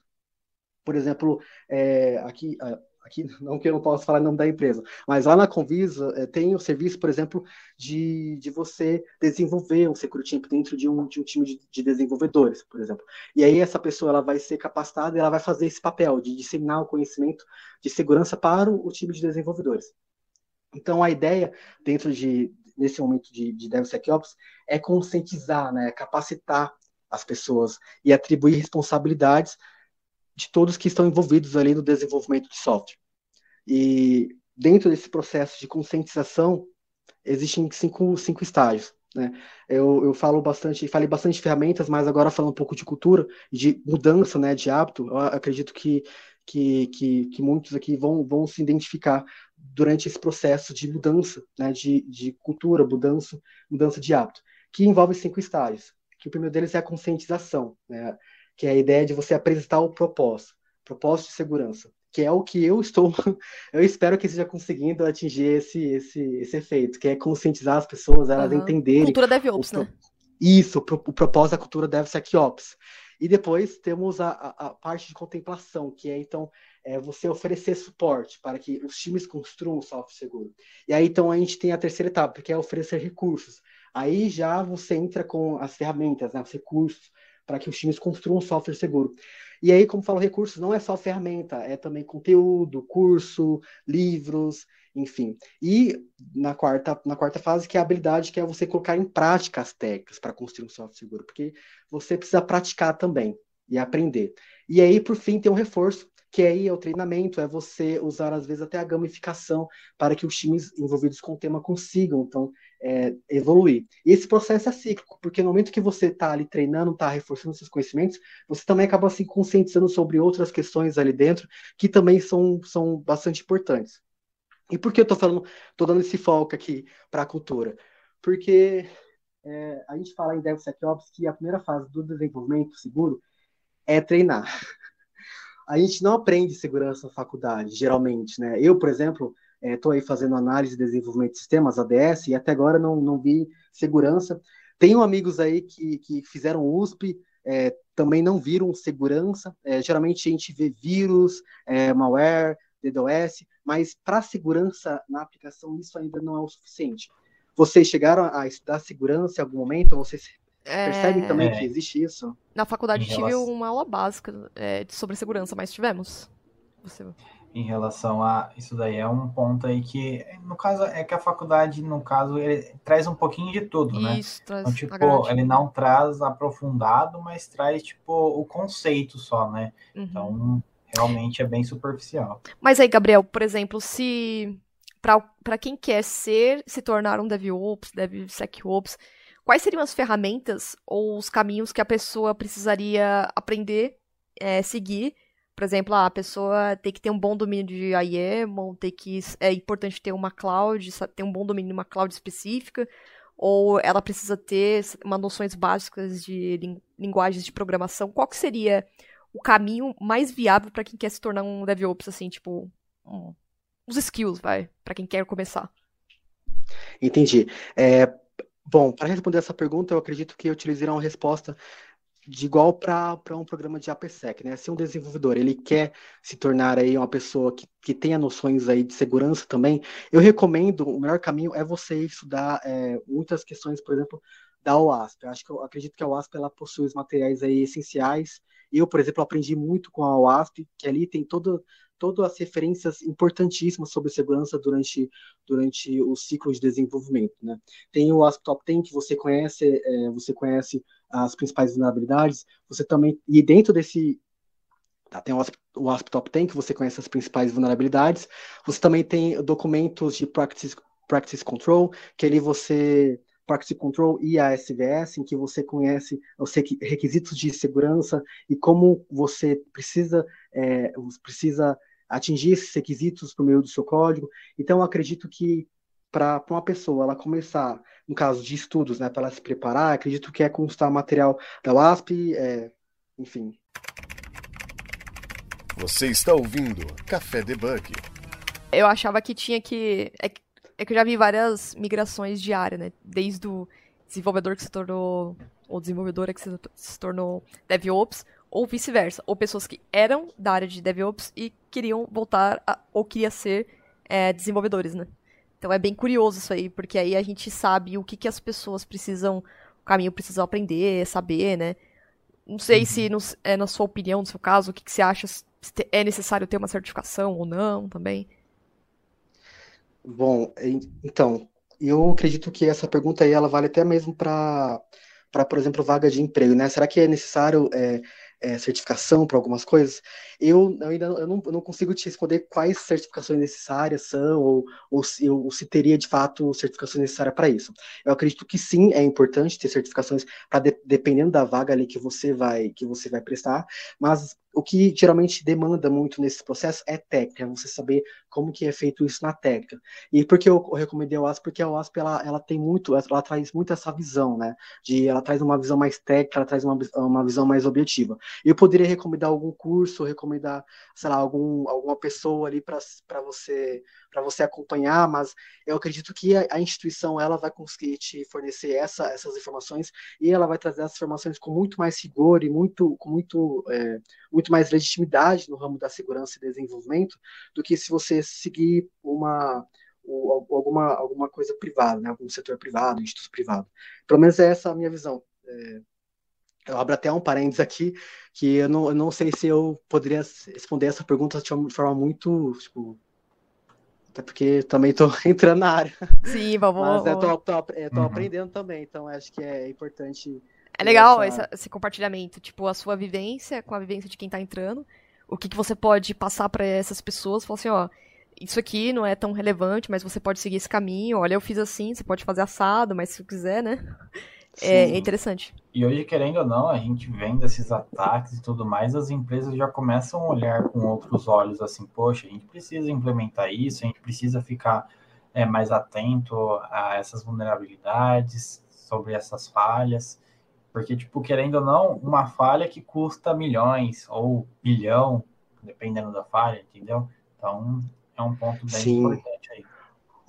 Por exemplo, é, aqui aqui não que eu não possa falar em nome da empresa, mas lá na Convisa é, tem o serviço, por exemplo, de, de você desenvolver um security dentro de um, de um time de, de, desenvolvedores, por exemplo. E aí essa pessoa ela vai ser capacitada e ela vai fazer esse papel de disseminar o conhecimento de segurança para o, o time de desenvolvedores. Então a ideia dentro de nesse momento de, de DevSecOps é conscientizar, né, capacitar as pessoas e atribuir responsabilidades de todos que estão envolvidos ali no desenvolvimento de software. E dentro desse processo de conscientização, existem cinco, cinco estágios. Né? Eu, eu falo bastante, falei bastante de ferramentas, mas agora falando um pouco de cultura, de mudança né, de hábito, acredito que, que, que, que muitos aqui vão, vão se identificar durante esse processo de mudança né, de, de cultura, mudança, mudança de hábito, que envolve cinco estágios. Que o primeiro deles é a conscientização. Né? Que é a ideia de você apresentar o propósito, propósito de segurança, que é o que eu estou, eu espero que esteja conseguindo atingir esse, esse, esse efeito, que é conscientizar as pessoas, elas uhum. entenderem. Cultura DevOps, o, né? Isso, o, o propósito da cultura DevSecOps. E depois temos a, a, a, parte de contemplação, que é então é você oferecer suporte para que os times construam o software seguro. E aí então a gente tem a terceira etapa, que é oferecer recursos. Aí já você entra com as ferramentas, né, os recursos, para que os times construam um software seguro. E aí, como falo, recursos não é só ferramenta, é também conteúdo, curso, livros, enfim. E na quarta, na quarta fase, que é a habilidade, que é você colocar em prática as técnicas para construir um software seguro, porque você precisa praticar também e aprender. E aí, por fim, tem um reforço, que aí é o treinamento, é você usar, às vezes, até a gamificação para que os times envolvidos com o tema consigam, então, é, evoluir. E esse processo é cíclico, porque no momento que você está ali treinando, está reforçando seus conhecimentos, você também acaba se conscientizando sobre outras questões ali dentro, que também são, são bastante importantes. E por que eu estou falando, estou dando esse foco aqui para a cultura? Porque é, a gente fala em DevSecOps que a primeira fase do desenvolvimento seguro é treinar. A gente não aprende segurança na faculdade, geralmente, né? Eu, por exemplo, estou é, aí fazendo análise de desenvolvimento de sistemas, ADS, e até agora não, não vi segurança. Tenho amigos aí que, que fizeram USP, é, também não viram segurança. É, geralmente a gente vê vírus, é, malware, DDoS, mas para segurança na aplicação isso ainda não é o suficiente. Vocês chegaram a estudar segurança em algum momento? Vocês é... percebem também que existe isso? Na faculdade tive uma aula básica é, sobre segurança, mas tivemos. Você... Em relação a isso daí é um ponto aí que, no caso, é que a faculdade, no caso, ele traz um pouquinho de tudo, né? Isso, traz então, tipo, ele não traz aprofundado, mas traz, tipo, o conceito só, né? Uhum. Então, realmente é bem superficial. Mas aí, Gabriel, por exemplo, se para quem quer ser, se tornar um DevOps, DevSecOps, quais seriam as ferramentas ou os caminhos que a pessoa precisaria aprender, é, seguir? Por exemplo, a pessoa tem que ter um bom domínio de IAM, ou tem que é importante ter uma cloud, ter um bom domínio de uma cloud específica, ou ela precisa ter uma noções básicas de linguagens de programação. Qual que seria o caminho mais viável para quem quer se tornar um DevOps, assim, tipo, uns skills, vai, para quem quer começar. Entendi. É, bom, para responder essa pergunta, eu acredito que eu utilizarei uma resposta de igual para um programa de APSEC, né? Se um desenvolvedor ele quer se tornar aí uma pessoa que, que tenha noções aí de segurança também, eu recomendo o melhor caminho é você estudar é, muitas questões, por exemplo, da OASP. Eu acho que eu acredito que a OASP ela possui os materiais aí essenciais. Eu, por exemplo, aprendi muito com a OASP, que ali tem todo todas as referências importantíssimas sobre segurança durante, durante o ciclo de desenvolvimento. Né? Tem o ASP Top 10 que você conhece, é, você conhece as principais vulnerabilidades, você também, e dentro desse, tá, tem o ASP, o ASP Top 10 que você conhece as principais vulnerabilidades, você também tem documentos de practice, practice control, que ali você Practice Control e a SVS, em que você conhece os requisitos de segurança e como você precisa, é, precisa atingir esses requisitos por meio do seu código. Então, acredito que para uma pessoa ela começar, no caso de estudos, né, para ela se preparar, acredito que é constar material da UASP, é, enfim. Você está ouvindo Café Debug. Eu achava que tinha que. É é que eu já vi várias migrações de área, né? Desde o desenvolvedor que se tornou, ou desenvolvedora que se, se tornou DevOps, ou vice-versa. Ou pessoas que eram da área de DevOps e queriam voltar, a, ou queria ser é, desenvolvedores, né? Então é bem curioso isso aí, porque aí a gente sabe o que, que as pessoas precisam, o caminho precisam aprender, saber, né? Não sei uhum. se, no, é, na sua opinião, no seu caso, o que, que você acha, se é necessário ter uma certificação ou não também. Bom, então, eu acredito que essa pergunta aí ela vale até mesmo para, por exemplo, vaga de emprego, né? Será que é necessário é, é, certificação para algumas coisas? Eu, ainda eu não, eu não, consigo te responder quais certificações necessárias são, ou, ou, se, ou se teria de fato certificação necessária para isso. Eu acredito que sim, é importante ter certificações para de, dependendo da vaga ali que você vai que você vai prestar, mas o que geralmente demanda muito nesse processo é técnica, é você saber como que é feito isso na técnica. E por que eu recomendei a OASP? Porque a OASP, ela, ela tem muito, ela traz muito essa visão, né? De, ela traz uma visão mais técnica, ela traz uma, uma visão mais objetiva. Eu poderia recomendar algum curso, recomendar, sei lá, algum, alguma pessoa ali para você para você acompanhar, mas eu acredito que a, a, instituição ela vai conseguir te fornecer essa, essas informações e ela vai trazer essas informações com muito mais rigor e muito, com muito, é, muito mais legitimidade no ramo da segurança e desenvolvimento do que se você seguir uma alguma, alguma coisa privada, né? algum setor privado, instituto privado. Pelo menos é essa a minha visão. É, eu abro até um parênteses aqui, que eu não, eu não sei se eu poderia responder essa pergunta de forma muito, tipo, até porque também estou entrando na área. Sim, vamos. Mas eu tô, tô, eu tô uhum. aprendendo também, então acho que é importante. É legal essa... esse, esse, compartilhamento, tipo, a sua vivência com a vivência de quem está entrando, o que, que você pode passar para essas pessoas, falar assim, ó, isso aqui não é tão relevante, mas você pode seguir esse caminho, olha, eu fiz assim, você pode fazer assado, mas se quiser, né? É, é interessante. E hoje, querendo ou não, a gente vendo esses ataques e tudo mais, as empresas já começam a olhar com outros olhos, assim, poxa, a gente precisa implementar isso, a gente precisa ficar é, mais atento a essas vulnerabilidades, sobre essas falhas, porque, tipo, querendo ou não, uma falha que custa milhões ou bilhão, dependendo da falha, entendeu? Então, é um ponto bem Sim. importante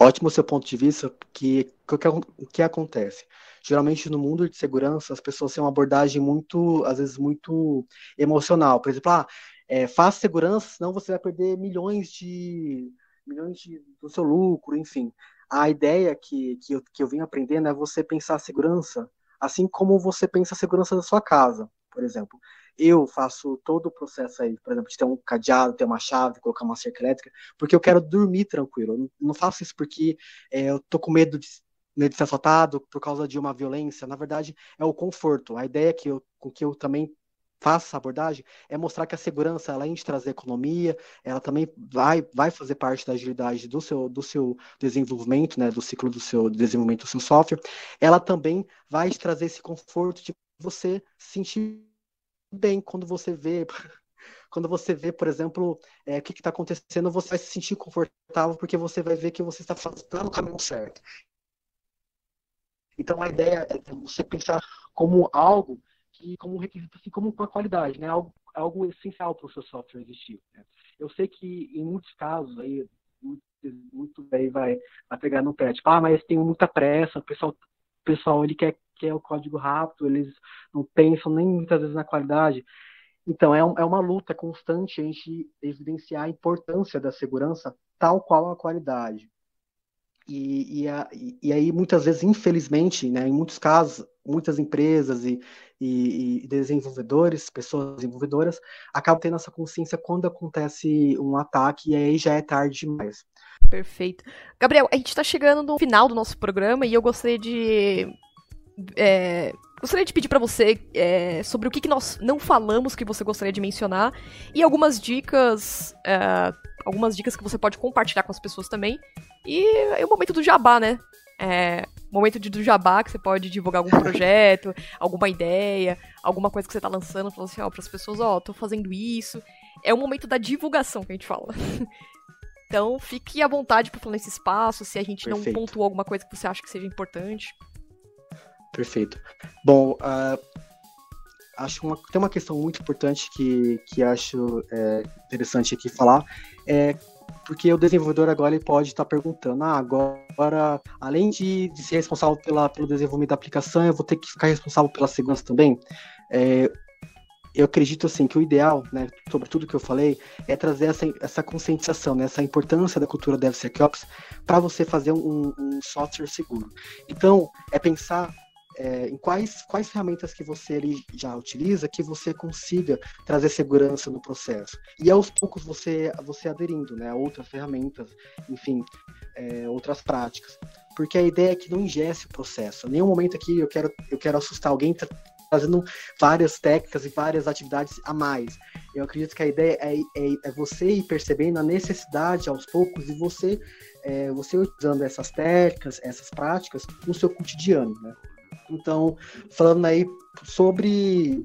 Ótimo seu ponto de vista, que o que, que acontece? geralmente no mundo de segurança as pessoas têm uma abordagem muito, às vezes muito emocional. Por exemplo, ah, é, faça segurança, senão você vai perder milhões de milhões de, do seu lucro, enfim. A ideia que, que, eu, que eu vim aprendendo é você pensar a segurança assim como você pensa a segurança da sua casa, por exemplo. Eu faço todo o processo aí, por exemplo, de ter um cadeado, ter uma chave, colocar uma cerca elétrica, porque eu quero dormir tranquilo. Eu não faço isso porque é, eu tô com medo de de ser assaltado por causa de uma violência. Na verdade, é o conforto. A ideia que eu, com que eu também faço essa abordagem é mostrar que a segurança, além de trazer economia, ela também vai, vai fazer parte da agilidade do seu, do seu desenvolvimento, né, do ciclo do seu desenvolvimento do seu software. Ela também vai te trazer esse conforto de você se sentir bem quando você vê quando você vê, por exemplo, é, o que está acontecendo, você vai se sentir confortável porque você vai ver que você está fazendo o caminho certo. Então a ideia é você pensar como algo que, como um requisito, assim como uma qualidade, né? Algo, algo essencial para o seu software existir. Né? Eu sei que em muitos casos aí muito, muito bem vai, vai pegar no pé, tipo, ah, mas tem muita pressa, o pessoal, o pessoal ele quer, quer o código rápido, eles não pensam nem muitas vezes na qualidade. Então, é, um, é uma luta constante a gente evidenciar a importância da segurança tal qual a qualidade. E, e, a, e, aí, muitas vezes, infelizmente, né, em muitos casos, muitas empresas e, e, desenvolvedores, pessoas desenvolvedoras, acabam tendo essa consciência quando acontece um ataque e aí já é tarde demais. Perfeito. Gabriel, a gente está chegando no final do nosso programa e eu gostaria de. É, gostaria de pedir para você é, sobre o que, que, nós não falamos que você gostaria de mencionar e algumas dicas. É, algumas dicas que você pode compartilhar com as pessoas também e é o momento do jabá, né? É, momento de, do jabá, que você pode divulgar algum projeto, alguma ideia, alguma coisa que você tá lançando, falando assim, ó, pras pessoas, ó, tô fazendo isso. É o momento da divulgação que a gente fala. então, fique à vontade para falar nesse espaço, se a gente Perfeito. não pontuou alguma coisa que você acha que seja importante. Perfeito. Bom, uh, acho uma, tem uma questão muito importante que, que acho é, interessante aqui falar, é porque o desenvolvedor agora ele pode estar tá perguntando, ah, agora, além de, de, ser responsável pela, pelo desenvolvimento da aplicação, eu vou ter que ficar responsável pela segurança também? É, eu acredito assim que o ideal, né, sobre tudo que eu falei, é trazer essa, essa conscientização, né, essa importância da cultura DevSecOps para você fazer um, um software seguro. Então, é pensar é, em quais, quais ferramentas que você já utiliza que você consiga trazer segurança no processo. E aos poucos você, você aderindo né, a outras ferramentas, enfim, é, outras práticas. Porque a ideia é que não ingesse o processo. Em nenhum momento aqui eu quero, eu quero assustar alguém fazendo várias técnicas e várias atividades a mais. Eu acredito que a ideia é, é, é você ir percebendo a necessidade aos poucos e você, é, você usando essas técnicas, essas práticas no seu cotidiano, né? Então, falando aí sobre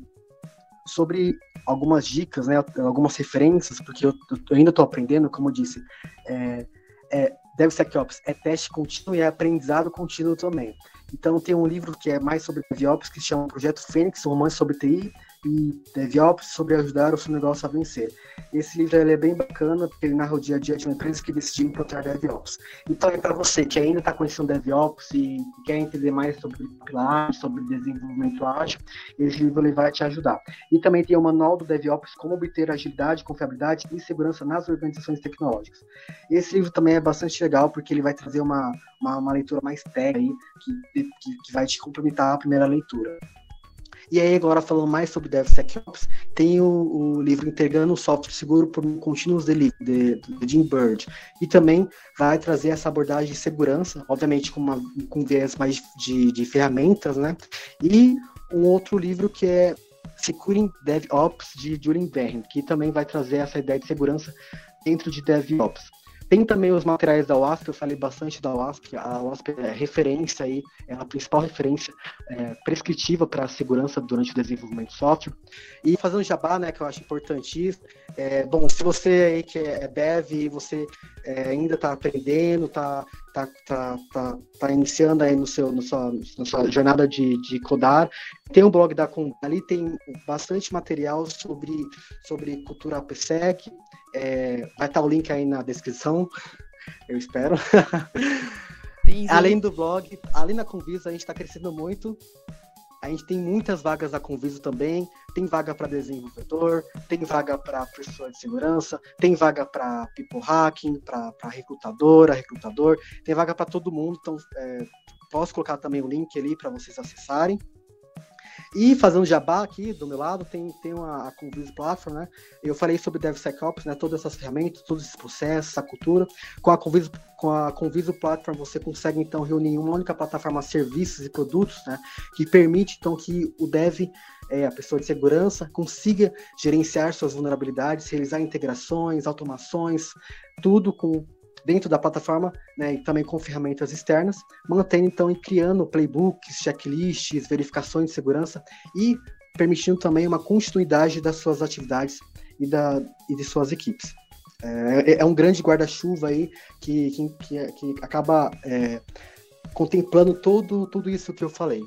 sobre algumas dicas, né, algumas referências, porque eu, eu ainda estou aprendendo, como eu disse, é, é, DevSecOps é teste contínuo e é aprendizado contínuo também. Então tem um livro que é mais sobre DevOps que se chama Projeto Fênix, um romance sobre TI, e DevOps sobre ajudar o seu negócio a vencer. Esse livro ele é bem bacana, porque ele narra o dia a dia de uma empresa que decidiu implantar DevOps. Então, é para você que ainda está conhecendo DevOps e quer entender mais sobre pilares, sobre desenvolvimento ágil, esse livro ele vai te ajudar. E também tem o manual do DevOps, como obter agilidade, confiabilidade e segurança nas organizações tecnológicas. Esse livro também é bastante legal, porque ele vai trazer uma, uma, uma leitura mais técnica, que, que, que vai te complementar a primeira leitura. E aí, agora falando mais sobre DevSecOps, tem o, o livro Integrando o Software Seguro por Continuous Delivery, de, de Jim Bird. E também vai trazer essa abordagem de segurança, obviamente com, uma, com viés mais de, de ferramentas, né? E um outro livro que é Securing DevOps, de Julian Verne, que também vai trazer essa ideia de segurança dentro de DevOps. Tem também os materiais da WASP, eu falei bastante da WASP. A WASP é referência aí, é a principal referência é, prescritiva para a segurança durante o desenvolvimento de software. E fazendo jabá, né, que eu acho importantíssimo. É, bom, se você aí que é dev e você é, ainda está aprendendo, está tá, tá, tá, tá iniciando aí no seu, no sua, na sua jornada de, de codar, tem um blog da Com, ali tem bastante material sobre, sobre cultura AppSec, é, vai estar o link aí na descrição, eu espero. Sim, sim. Além do blog, além da Conviso, a gente está crescendo muito. A gente tem muitas vagas da Conviso também. Tem vaga para desenvolvedor, tem vaga para pessoa de segurança, tem vaga para people hacking, para recrutadora, recrutador, tem vaga para todo mundo. Então, é, posso colocar também o link ali para vocês acessarem. E fazendo jabá aqui do meu lado, tem, tem uma, a Conviso Platform, né? Eu falei sobre DevSecOps, né? Todas essas ferramentas, todos esses processos, essa cultura. Com a Conviso, com a Conviso Platform, você consegue, então, reunir uma única plataforma serviços e produtos, né? Que permite, então, que o dev, é, a pessoa de segurança, consiga gerenciar suas vulnerabilidades, realizar integrações, automações, tudo com dentro da plataforma, né, e também com ferramentas externas, mantendo então e criando playbooks, checklists, verificações de segurança e permitindo também uma continuidade das suas atividades e, da, e de suas equipes. É, é, é um grande guarda-chuva aí que, que, que, acaba é, contemplando todo, tudo isso que eu falei.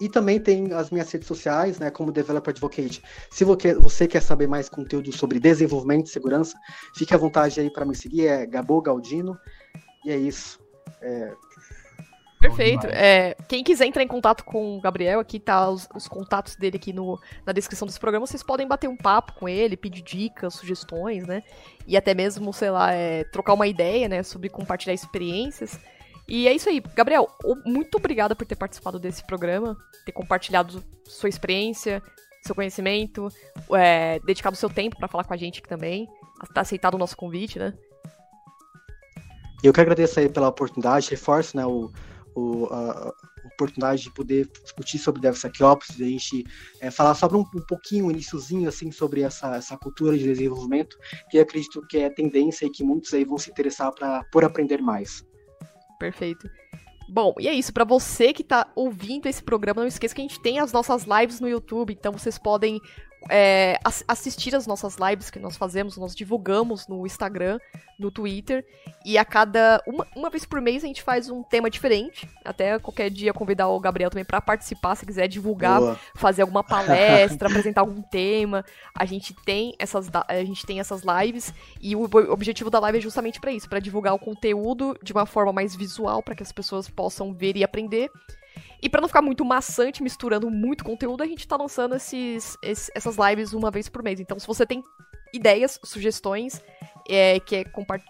E também tem as minhas redes sociais, né, como Developer Advocate. Se você quer saber mais conteúdo sobre desenvolvimento e segurança, fique à vontade aí para me seguir, é Gabo Galdino. E é isso. É... Perfeito. É, quem quiser entrar em contato com o Gabriel, aqui tá os, os, contatos dele aqui no, na descrição desse programa. Vocês podem bater um papo com ele, pedir dicas, sugestões, né? E até mesmo, sei lá, é, trocar uma ideia, né? Sobre compartilhar experiências. E é isso aí. Gabriel, muito obrigada por ter participado desse programa, ter compartilhado sua experiência, seu conhecimento, é, dedicado seu tempo para falar com a gente aqui também, ter aceitado o nosso convite, né? Eu que agradeço aí pela oportunidade, reforço, né, o, o, a oportunidade de poder discutir sobre DevSecOps, de a gente é, falar sobre um, um pouquinho, um iníciozinho, assim, sobre essa, essa cultura de desenvolvimento, que acredito que é tendência e que muitos aí vão se interessar pra, por aprender mais. Perfeito. Bom, e é isso. Para você que tá ouvindo esse programa, não esqueça que a gente tem as nossas lives no YouTube, então vocês podem é, assistir as nossas lives que nós fazemos, nós divulgamos no Instagram, no Twitter, e a cada. Uma, uma vez por mês a gente faz um tema diferente. Até qualquer dia convidar o Gabriel também para participar, se quiser divulgar, Boa. fazer alguma palestra, apresentar algum tema. A gente tem essas, a gente tem essas lives, e o objetivo da live é justamente para isso, para divulgar o conteúdo de uma forma mais visual, para que as pessoas possam ver e aprender. E para não ficar muito maçante, misturando muito conteúdo, a gente tá lançando esses, esses, essas lives uma vez por mês. Então, se você tem ideias, sugestões, é, quer,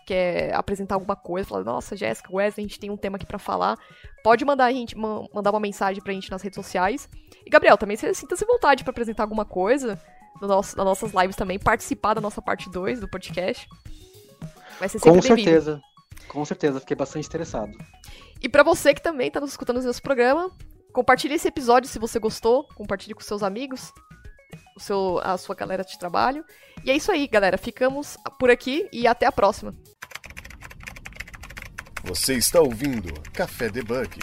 quer apresentar alguma coisa, falar, nossa, Jéssica, Wesley, a gente tem um tema aqui para falar, pode mandar a gente mandar uma mensagem pra gente nas redes sociais. E Gabriel, também sinta-se vontade para apresentar alguma coisa no nosso, nas nossas lives também, participar da nossa parte 2 do podcast. Vai ser sempre Com certeza. Com certeza, fiquei bastante interessado. E para você que também está nos escutando nesse programa, compartilhe esse episódio se você gostou, compartilhe com seus amigos, o seu, a sua galera de trabalho. E é isso aí, galera. Ficamos por aqui e até a próxima. Você está ouvindo Café Debug.